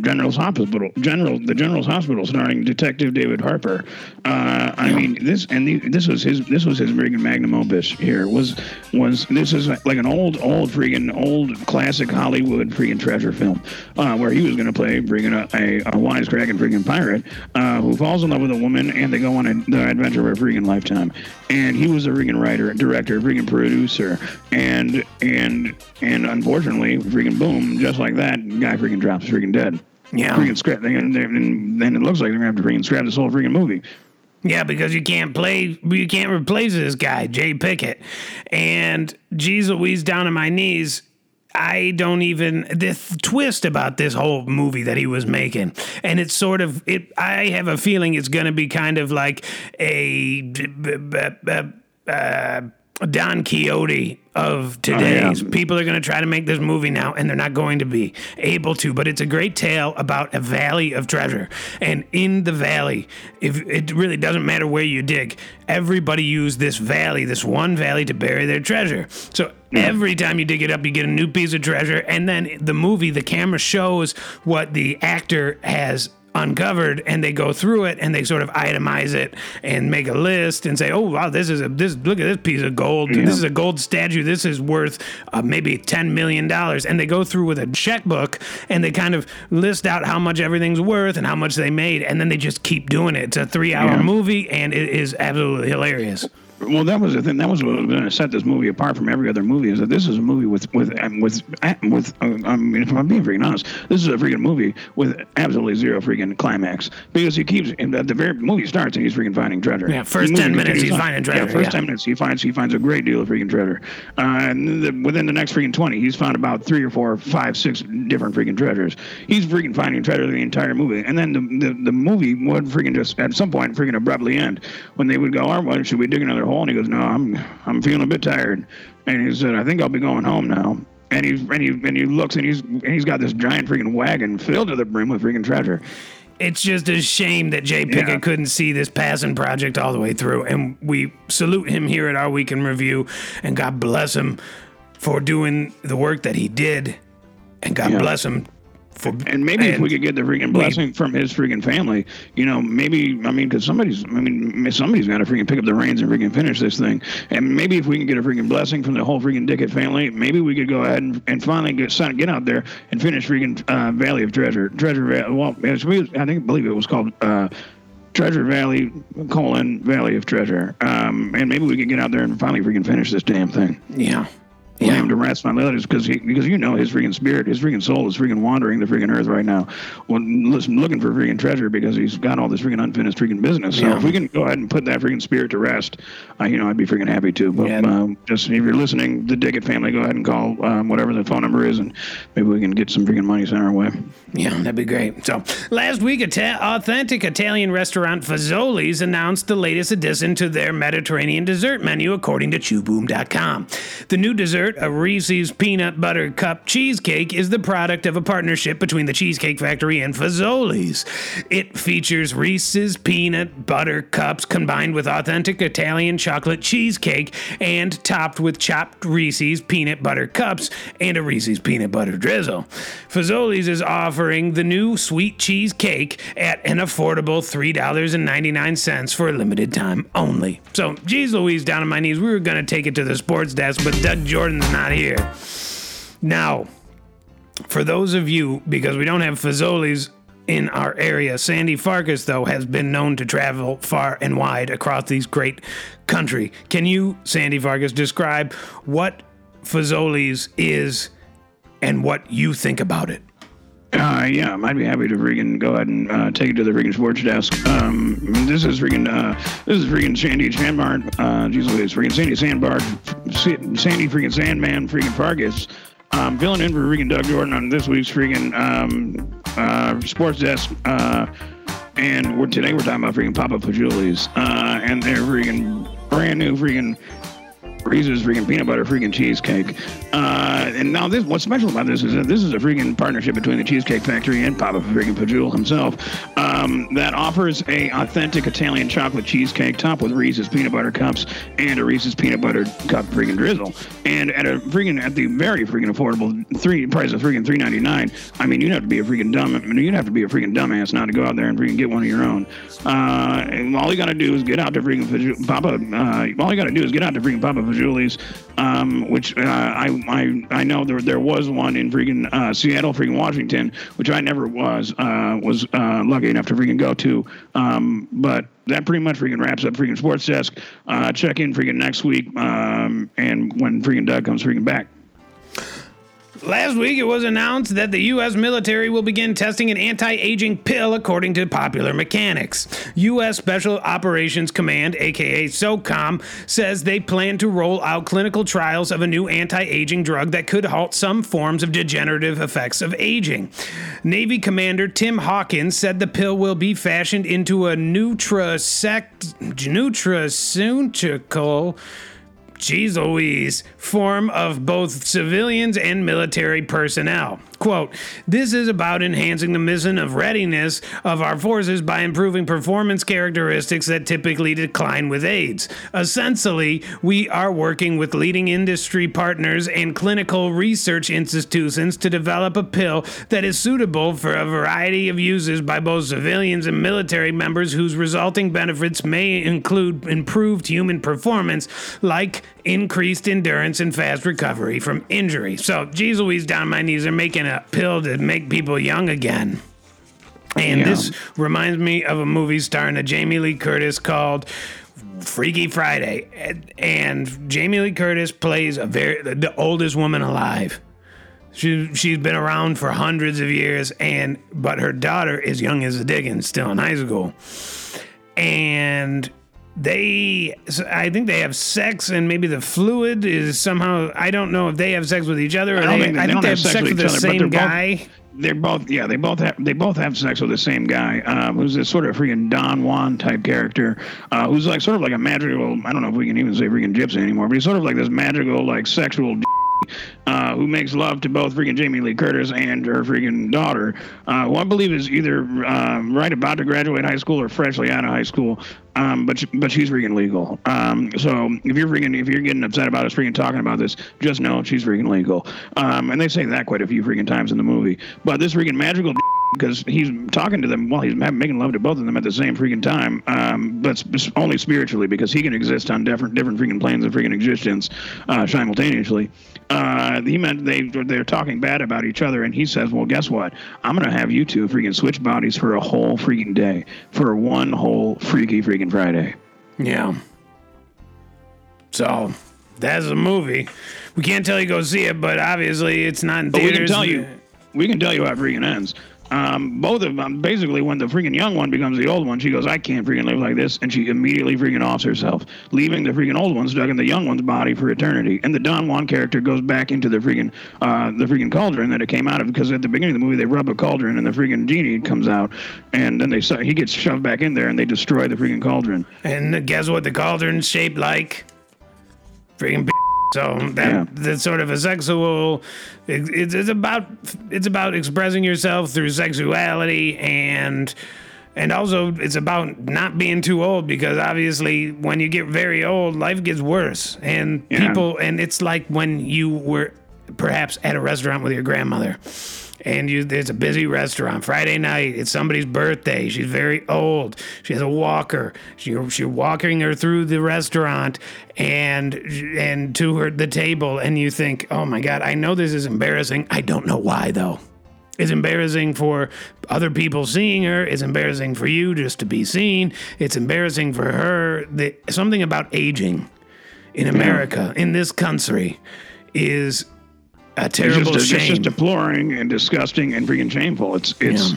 General's Hospital. General the General's Hospital, starring Detective David Harper. Uh, I mean this and the, this was his this was his freaking magnum opus. Here was was this is like an old old freaking old classic Hollywood freaking treasure film uh, where he was going to play freaking a, a, a wisecracking freaking pirate uh, Uh, who falls in love with a woman and they go on a, the adventure of a freaking lifetime. And he was a freaking writer, and director, freaking producer, and and and unfortunately, freaking boom, just like that, guy freaking drops freaking dead. Yeah. Freaking scrap, and, and then it looks like they're gonna have to freaking scrap this whole freaking movie. Yeah, because you can't play, you can't replace this guy, Jay Pickett. And geez Louise, down on my knees. I don't even this twist about this whole movie that he was making, and it's sort of it. I have a feeling it's going to be kind of like a. uh, Don Quixote of oh, today's. yeah. People are going to try to make this movie now, and they're not going to be able to. But it's a great tale about a valley of treasure, and in the valley, if it really doesn't matter where you dig, everybody used this valley, this one valley, to bury their treasure. So hmm. every time you dig it up, you get a new piece of treasure, and then the movie, the camera shows what the actor has uncovered and they go through it and they sort of itemize it and make a list and say oh wow this is a this look at this piece of gold. This is a gold statue. This is worth uh, maybe 10 million dollars. And they go through with a checkbook and they kind of list out how much everything's worth and how much they made and then they just keep doing it. It's a three hour Yeah. movie and it is absolutely hilarious Well, that was the thing. That was what was going to set this movie apart from every other movie. Is that this is a movie with with um, with with. Uh, I mean, if I'm being freaking honest, this is a freaking movie with absolutely zero freaking climax because he keeps and at the very movie starts and he's freaking finding treasure. Yeah, first movie 10 minutes, he's finding treasure, Yeah, first yeah. ten minutes he finds he finds a great deal of freaking treasure. Uh, and the, within the next freaking twenty, he's found about three or four, five, six different freaking treasures. He's freaking finding treasure the entire movie, and then the the, the movie would freaking just at some point freaking abruptly end when they would go, "All right, should we dig another hole?" And he goes, "No, I'm I'm feeling a bit tired," and he said, "I think I'll be going home now." And he's and he and he looks and he's and he's got this giant freaking wagon filled to the brim with freaking treasure. it's just a shame that Jay Pickett Yeah. couldn't see this passing project all the way through. And we salute him here at our Week in Review. And God bless him for doing the work that he did. And God Yeah. bless him for. And maybe if we could get the freaking blessing from his freaking family, you know, maybe I mean, because somebody's, I mean, somebody's got to freaking pick up the reins and freaking finish this thing. And maybe if we can get a freaking blessing from the whole freaking Dickett family, maybe we could go ahead and, and finally get get out there and finish freaking uh, Valley of Treasure, Treasure Valley. Well, we- I think believe it was called. Uh, Treasure Valley, colon Valley of Treasure, um, and maybe we could get out there and finally freaking finish this damn thing. Yeah. Lay Yeah. him to rest finally because he, because you know his freaking spirit, his freaking soul is freaking wandering the freaking earth right now, well, listen, looking for freaking treasure because he's got all this freaking unfinished freaking business. So Yeah. if we can go ahead and put that freaking spirit to rest, uh, you know, I'd be freaking happy to. But Yeah. um, just if you're listening, the Dickett family, go ahead and call um, whatever the phone number is, and maybe we can get some freaking money sent our way. Yeah, that'd be great. So, last week, Ita- authentic Italian restaurant Fazoli's announced the latest addition to their Mediterranean dessert menu, according to ChewBoom.com. The new dessert, a Reese's Peanut Butter Cup cheesecake, is the product of a partnership between the Cheesecake Factory and Fazoli's. It features Reese's Peanut Butter Cups combined with authentic Italian chocolate cheesecake and topped with chopped Reese's Peanut Butter Cups and a Reese's Peanut Butter Drizzle. Fazoli's is offering the new sweet cheesecake at an affordable $3.99 for a limited time only. So, geez Louise, down on my knees, we were going to take it to the sports desk, but Doug Not here. Now, for those of you, because we don't have Fazoli's in our area, Sandy Farkas, though, has been known to travel far and wide across these great country. Can you, Sandy Farkas, describe what Fazoli's is and what you think about it? Uh, yeah, I'd be happy to freaking go ahead and uh, take it to the freaking sports desk. Um, this is freaking, uh, this is freaking Sandy Sandbar. Uh, geez Louise, freaking Sandy Sandbar, Sandy freaking Sandman, freaking Fargus. Um, filling in for freaking Doug Jordan on this week's freaking um, uh, sports desk. Uh, and we're, today we're talking about freaking Papa Pajulis. Uh, and they're freaking brand new freaking Reese's freaking peanut butter freaking cheesecake. Uh, and now this, what's special about this is that this is a freaking partnership between the Cheesecake Factory and Papa freaking Pajul himself um, that offers a authentic Italian chocolate cheesecake topped with Reese's peanut butter cups and a Reese's peanut butter cup freaking drizzle. And at a freaking at the very freaking affordable three price of freaking three ninety nine. I mean, you'd have to be a freaking dumb. I mean, you'd have to be a freaking dumbass not to go out there and freaking get one of your own. Uh, and all you gotta do is get out to freaking Papa. Uh, all you gotta do is get out to freaking Papa Pajuli's, um, which uh, I, I I know there there was one in freaking uh, Seattle, freaking Washington, which I never was uh, was uh, lucky enough to freaking go to. Um, but that pretty much freaking wraps up freaking Sports Desk. Uh, check in freaking next week, um, and when freaking Doug comes freaking back. Last week, it was announced that the U.S. military will begin testing an anti aging pill according to Popular Mechanics. U.S. Special Operations Command, aka SOCOM, says they plan to roll out clinical trials of a new anti aging drug that could halt some forms of degenerative effects of aging. Navy Commander Tim Hawkins said the pill will be fashioned into a nutrasect, nutraceutical geez Louise, form of both civilians and military personnel. Quote, this is about enhancing the mission of readiness of our forces by improving performance characteristics that typically decline with AIDS. Essentially, we are working with leading industry partners and clinical research institutions to develop a pill that is suitable for a variety of uses by both civilians and military members whose resulting benefits may include improved human performance, like increased endurance and fast recovery from injury. So, geez Louise, down my knees, they're making a pill to make people young again. And Yeah. this reminds me of a movie starring a Jamie Lee Curtis called Freaky Friday. And- Jamie Lee Curtis plays a very the oldest woman alive. She she's been around for hundreds of years, and but her daughter is young as a Dickens, still in high school, and they I think they have sex, and maybe the fluid is somehow I don't know if they have sex with each other. Or I don't they, think they, I don't think they have have sex with each the other, same they're both- guy. They're both, yeah, they both have, they both have sex with the same guy, uh, who's this sort of freaking Don Juan type character, uh, who's like sort of like a magical, I don't know if we can even say freaking gypsy anymore, but he's sort of like this magical, like sexual uh, who makes love to both freaking Jamie Lee Curtis and her freaking daughter, uh, who I believe is either um, right about to graduate high school or freshly out of high school. Um, but but she's freaking legal. Um, so if you're freaking if you're getting upset about us freaking talking about this, just know she's freaking legal. Um, and they say that quite a few freaking times in the movie. But this freaking magical because he's talking to them while he's making love to both of them at the same freaking time. Um, but only spiritually because he can exist on different different freaking planes of freaking existence uh, simultaneously. Uh, he meant they they're talking bad about each other, and he says, "Well, guess what? I'm gonna have you two freaking switch bodies for a whole freaking day, for one whole freaky freaking Friday." Yeah. So that's a movie. We can't tell you go see it, but obviously it's not in But we theaters. can tell you, we can tell you how it freaking ends. Um, both of them, basically, when the freaking young one becomes the old one, she goes, I can't freaking live like this. And she immediately freaking offs herself, leaving the freaking old one stuck in the young one's body for eternity. And the Don Juan character goes back into the freaking, uh, the freaking cauldron that it came out of. Because at the beginning of the movie, they rub a cauldron and the freaking genie comes out. And then they, he gets shoved back in there and they destroy the freaking cauldron. And guess what? The cauldron's shaped like freaking. So that Yeah. that's sort of a sexual. It, it's, it's about it's about expressing yourself through sexuality and. And also, it's about not being too old because obviously, when you get very old, life gets worse. And Yeah. people, and it's like when you were perhaps at a restaurant with your grandmother and you there's a busy restaurant. Friday night it's somebody's birthday. She's very old. She has a walker. She, you're walking her through the restaurant and and to her the table. And you think oh my god i know this is embarrassing. I don't know why though. It's embarrassing for other people seeing her. It's embarrassing for you just to be seen. It's embarrassing for her. That something about aging in America, in this country, is a It's terrible just, it's just deploring and disgusting and freaking shameful. It's it's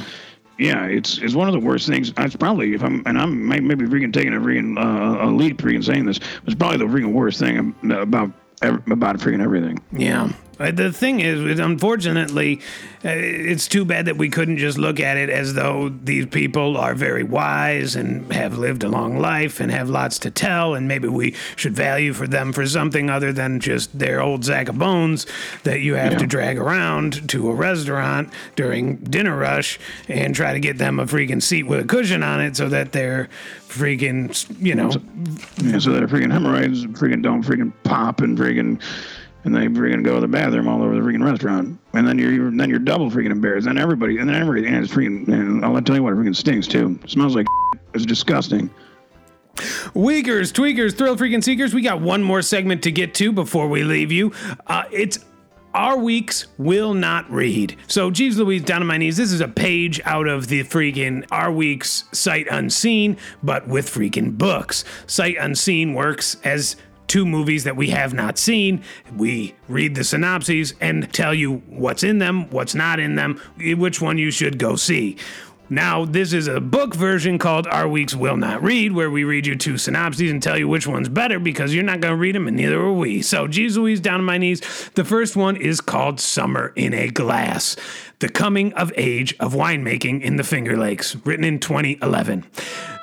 yeah, it's it's one of the worst things. It's probably if I'm and I'm may- maybe freaking taking a freaking uh, a leap freaking saying this. It's probably the freaking worst thing about about freaking everything. Yeah. Uh, The thing is, unfortunately, uh, it's too bad that we couldn't just look at it as though these people are very wise and have lived a long life and have lots to tell, and maybe we should value for them for something other than just their old sack of bones that you have to drag around to a restaurant during dinner rush and try to get them a freaking seat with a cushion on it so that they're freaking, you know, Yeah, so that freaking hemorrhoids freaking don't freaking pop and freaking and they freaking go to the bathroom all over the freaking restaurant. And then you're, you're then you're double freaking embarrassed. And everybody and then everybody and it's freaking and I'll tell you what, it freaking stinks too. It smells like it's disgusting. Weakers, tweakers, thrill freaking seekers. We got one more segment to get to before we leave you. Uh, it's our weeks will not read. So, Jeeves Louise, down on my knees. This is a page out of the freaking Our Weeks Sight Unseen, but with freaking books. Sight Unseen works as two movies that we have not seen. We read the synopses and tell you what's in them, what's not in them, which one you should go see. Now, this is a book version called Our Weeks Will Not Read, where we read you two synopses and tell you which one's better because you're not going to read them and neither are we. So, geez Louise, down on my knees. The first one is called Summer in a Glass The Coming of Age of Winemaking in the Finger Lakes, written in 2011.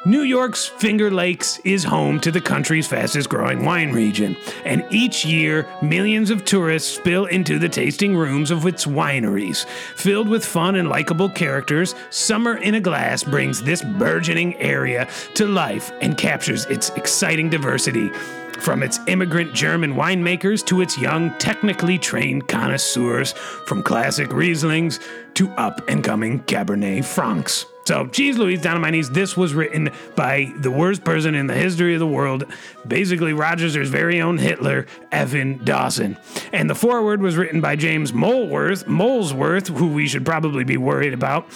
New York's Finger Lakes is home to the country's fastest growing wine region, and each year, millions of tourists spill into the tasting rooms of its wineries. Filled with fun and likable characters, Summer in a Glass brings this burgeoning area to life and captures its exciting diversity. From its immigrant German winemakers to its young, technically trained connoisseurs, from classic Rieslings to up and coming Cabernet Francs. So, geez Louise, down on my knees, this was written by the worst person in the history of the world, basically Roger's very own Hitler, Evan Dawson. And the foreword was written by James Molesworth, Molesworth, who we should probably be worried about.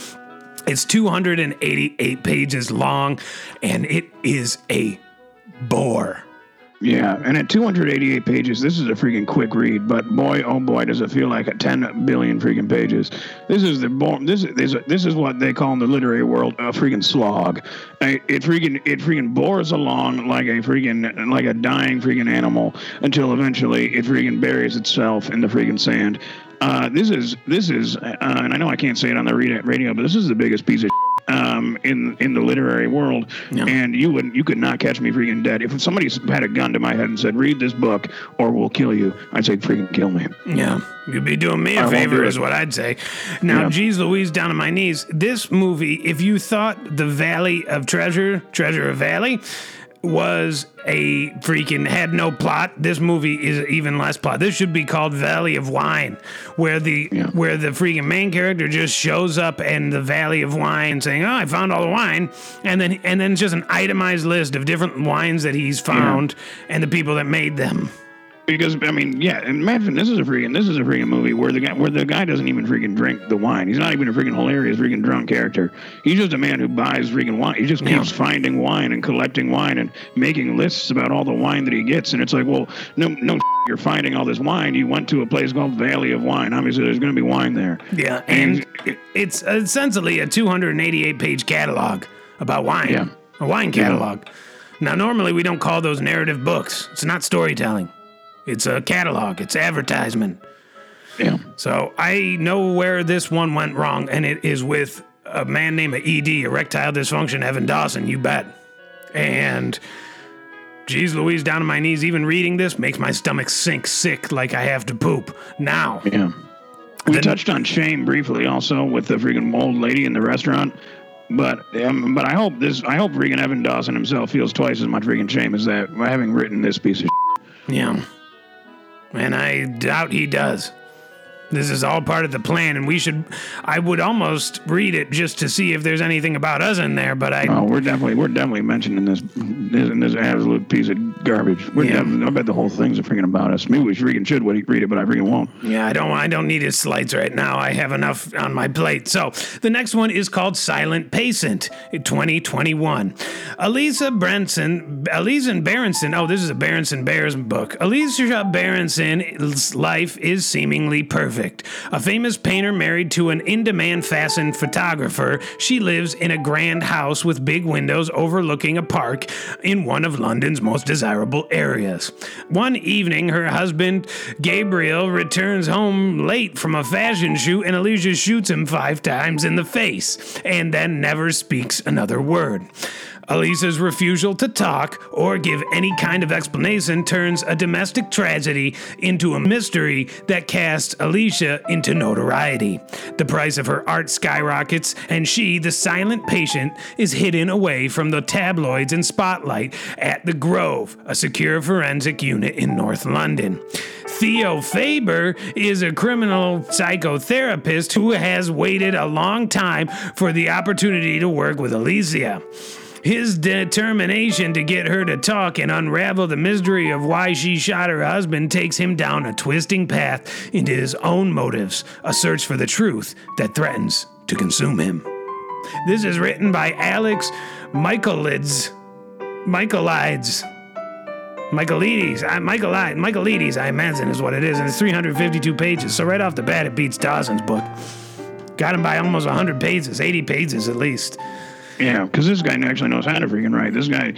It's 288 pages long, and it is a bore. Yeah, and at 288 pages, this is a freaking quick read. But boy, oh boy, does it feel like a 10 billion freaking pages. This is the this is this, is- this is what they call in the literary world a freaking slog. Uh, It freaking it freaking bores along like a freaking like a dying freaking animal until eventually it freaking buries itself in the freaking sand. Uh, this is this is, uh, and I know I can't say it on the radio, radio, but this is the biggest piece of um, in in the literary world, Yeah. and you would you could not catch me freaking dead. If somebody had a gun to my head and said, "Read this book, or we'll kill you," I'd say, "Freaking kill me." Yeah, you'd be doing me a favor, is what I'd say. Now, Yeah. geez Louise, down on my knees. This movie, if you thought The Valley of Treasure, Treasure of Valley, was a freaking had no plot. This movie is even less plot. This should be called Valley of Wine, where the Yeah. where the freaking main character just shows up in the Valley of Wine, saying, "Oh, I found all the wine," and then and then it's just an itemized list of different wines that he's found and the people that made them. Because I mean, yeah, imagine this is a freaking this is a freaking movie where the guy where the guy doesn't even freaking drink the wine. He's not even a freaking hilarious freaking drunk character. He's just a man who buys freaking wine. He just keeps Yeah. finding wine and collecting wine and making lists about all the wine that he gets. And it's like, well, no, no, you're finding all this wine. You went to a place called Valley of Wine. Obviously, there's going to be wine there. Yeah, and it's essentially a 288 page catalog about wine, Yeah. a wine catalog. Now, normally we don't call those narrative books. It's not storytelling. It's a catalog. It's advertisement. Yeah. So I know where this one went wrong, and it is with a man named ED, erectile dysfunction, Evan Dawson. You bet. And geez, Louise, down on my knees, even reading this makes my stomach sink sick like I have to poop now. Yeah. We Then- touched on shame briefly also with the freaking old lady in the restaurant. But um, but I hope this I hope freaking Evan Dawson himself feels twice as much freaking shame as that having written this piece of Yeah. And I doubt he does. This is all part of the plan, and we should. I would almost read it just to see if there's anything about us in there, but I. Oh, we're definitely we're definitely mentioning this this, in this absolute piece of garbage. We're Yeah. I bet the whole thing's a freaking about us. Maybe we freaking should read it, but I freaking won't. Yeah, I don't. I don't need his slides right now. I have enough on my plate. So the next one is called Silent Patient, 2021. Elisa Branson, Elisa Berenson. Oh, this is a Berenson Bears book. Elisa Berenson's life is seemingly perfect. A famous painter married to an in-demand fashion photographer, she lives in a grand house with big windows overlooking a park in one of London's most desirable areas. One evening, her husband, Gabriel, returns home late from a fashion shoot, and Alicia shoots him five times in the face and then never speaks another word. Elisa's refusal to talk or give any kind of explanation turns a domestic tragedy into a mystery that casts Alicia into notoriety. The price of her art skyrockets, and she, the silent patient, is hidden away from the tabloids and spotlight at the Grove, a secure forensic unit in North London. Theo Faber is a criminal psychotherapist who has waited a long time for the opportunity to work with Alicia. His determination to get her to talk and unravel the mystery of why she shot her husband takes him down a twisting path into his own motives, a search for the truth that threatens to consume him. This is written by Alex Michaelides. Michaelides. Michaelides, I, Michael, Michaelides, I imagine is what it is, and it's 352 pages. So right off the bat, it beats Dawson's book. Got him by almost 100 pages, 80 pages at least. Yeah, because this guy actually knows how to freaking write. This guy,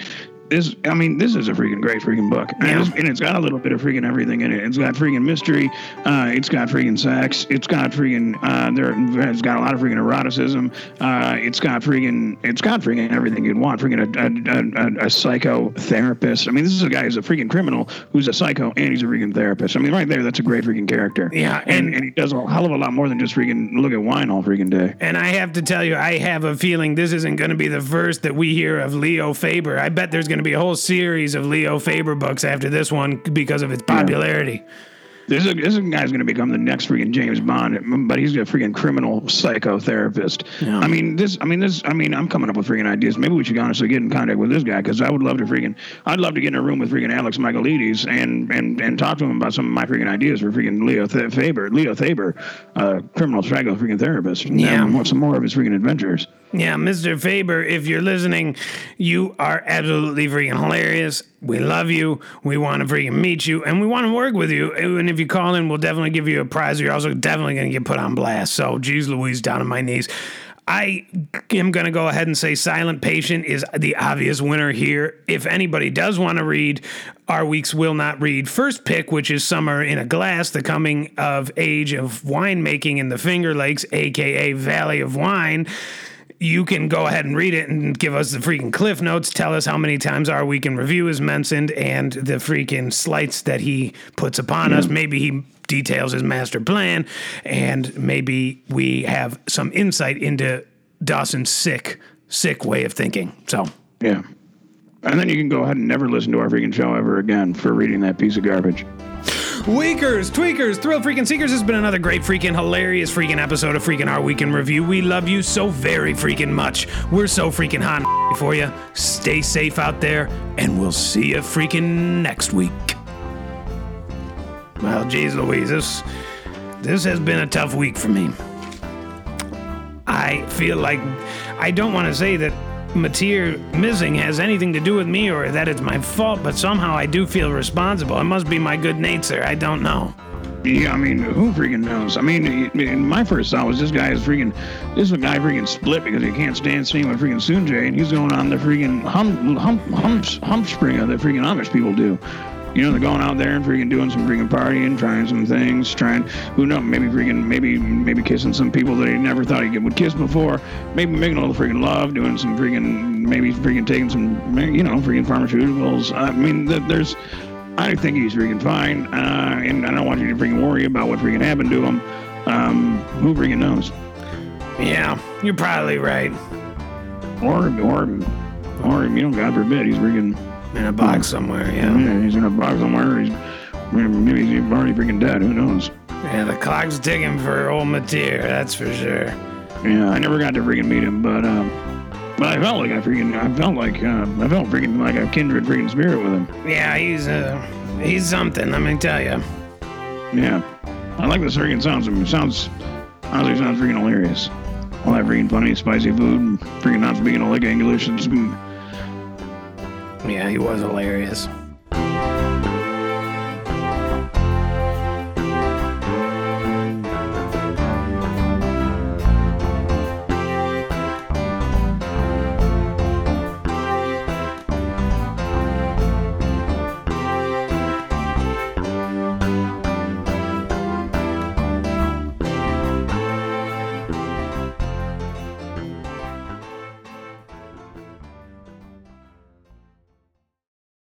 this I mean, this is a freaking great freaking book, and, it's, and it's got a little bit of freaking everything in it. It's got freaking mystery, uh, it's got freaking sex, it's got freaking uh, there, it's got a lot of freaking eroticism, uh, it's got freaking, it's got freaking everything you'd want. Freaking a, a, a, a psychotherapist. I mean, this is a guy who's a freaking criminal who's a psycho and he's a freaking therapist. I mean, right there, that's a great freaking character. Yeah, and and- and he does a hell of a lot more than just freaking look at wine all freaking day. And I have to tell you, I have a feeling this isn't going to be the first that we hear of Leo Faber. I bet there's going to be a whole series of Leo Faber books after this one because of its popularity. This, is, this guy's going to become the next freaking James Bond, but he's a freaking criminal psychotherapist. Yeah. I mean, this. I mean, this. I mean, I'm coming up with freaking ideas. Maybe we should honestly get in contact with this guy because I would love to freaking. I'd love to get in a room with freaking Alex Michaelides and and and talk to him about some of my freaking ideas for freaking Leo Th- Faber. Leo Faber, uh, criminal psycho freaking therapist. Yeah. And want some more of his freaking adventures. Yeah, Mr. Faber, if you're listening, you are absolutely freaking hilarious. We love you. We want to freaking meet you, and we want to work with you. And if you call in, we'll definitely give you a prize. You're also definitely going to get put on blast. So, geez Louise, down on my knees. I am going to go ahead and say Silent Patient is the obvious winner here. If anybody does want to read our week's Will Not Read first pick, which is Summer in a Glass, the coming of age of winemaking in the Finger Lakes, aka Valley of Wine, you can go ahead and read it and give us the freaking cliff notes. Tell us how many times our week in review is mentioned and the freaking slights that he puts upon us. Maybe he details his master plan, and maybe we have some insight into Dawson's sick, sick way of thinking. So, Yeah. And then you can go ahead and never listen to our freaking show ever again for reading that piece of garbage. Weakers, tweakers, thrill freaking seekers. This has been another great freaking hilarious freaking episode of freaking our week in review. We love you so very freaking much. We're so freaking hot for you. Stay safe out there, and we'll see you freaking next week. Well, geez Louise, this this has been a tough week for me. I feel like I don't want to say that Matir missing has anything to do with me or that it's my fault, but somehow I do feel responsible. It must be my good nature. I don't know. Yeah, I mean, who freaking knows? I mean, my first thought was this guy is freaking, this guy freaking split because he can't stand seeing with freaking Sunjay, and he's going on the freaking hump, hump, hump, hump springer that freaking Amish people do. You know, they're going out there and freaking doing some freaking partying, trying some things, trying, who knows, maybe freaking, maybe, maybe kissing some people that he never thought he would kiss before, maybe making a little freaking love, doing some freaking, maybe freaking taking some, you know, freaking pharmaceuticals. I mean, there's, I think he's freaking fine, uh, and I don't want you to freaking worry about what freaking happened to him. Um, who freaking knows? Yeah, you're probably right. Or, or, or, you know, God forbid, he's freaking, In a box somewhere, yeah. yeah, he's in a box somewhere. He's maybe he's already freaking dead. Who knows? Yeah, the clock's ticking for old Matir, that's for sure. Yeah, I never got to freaking meet him, but um, but I felt like I freaking, I felt like, uh, I felt freaking like a kindred freaking spirit with him. Yeah, he's uh, he's something. Let me tell you. Yeah, I like the freaking sounds. of him. It sounds, honestly, sounds freaking hilarious. All that freaking funny, spicy food, and freaking not speaking all like English. It's, Yeah, he was hilarious.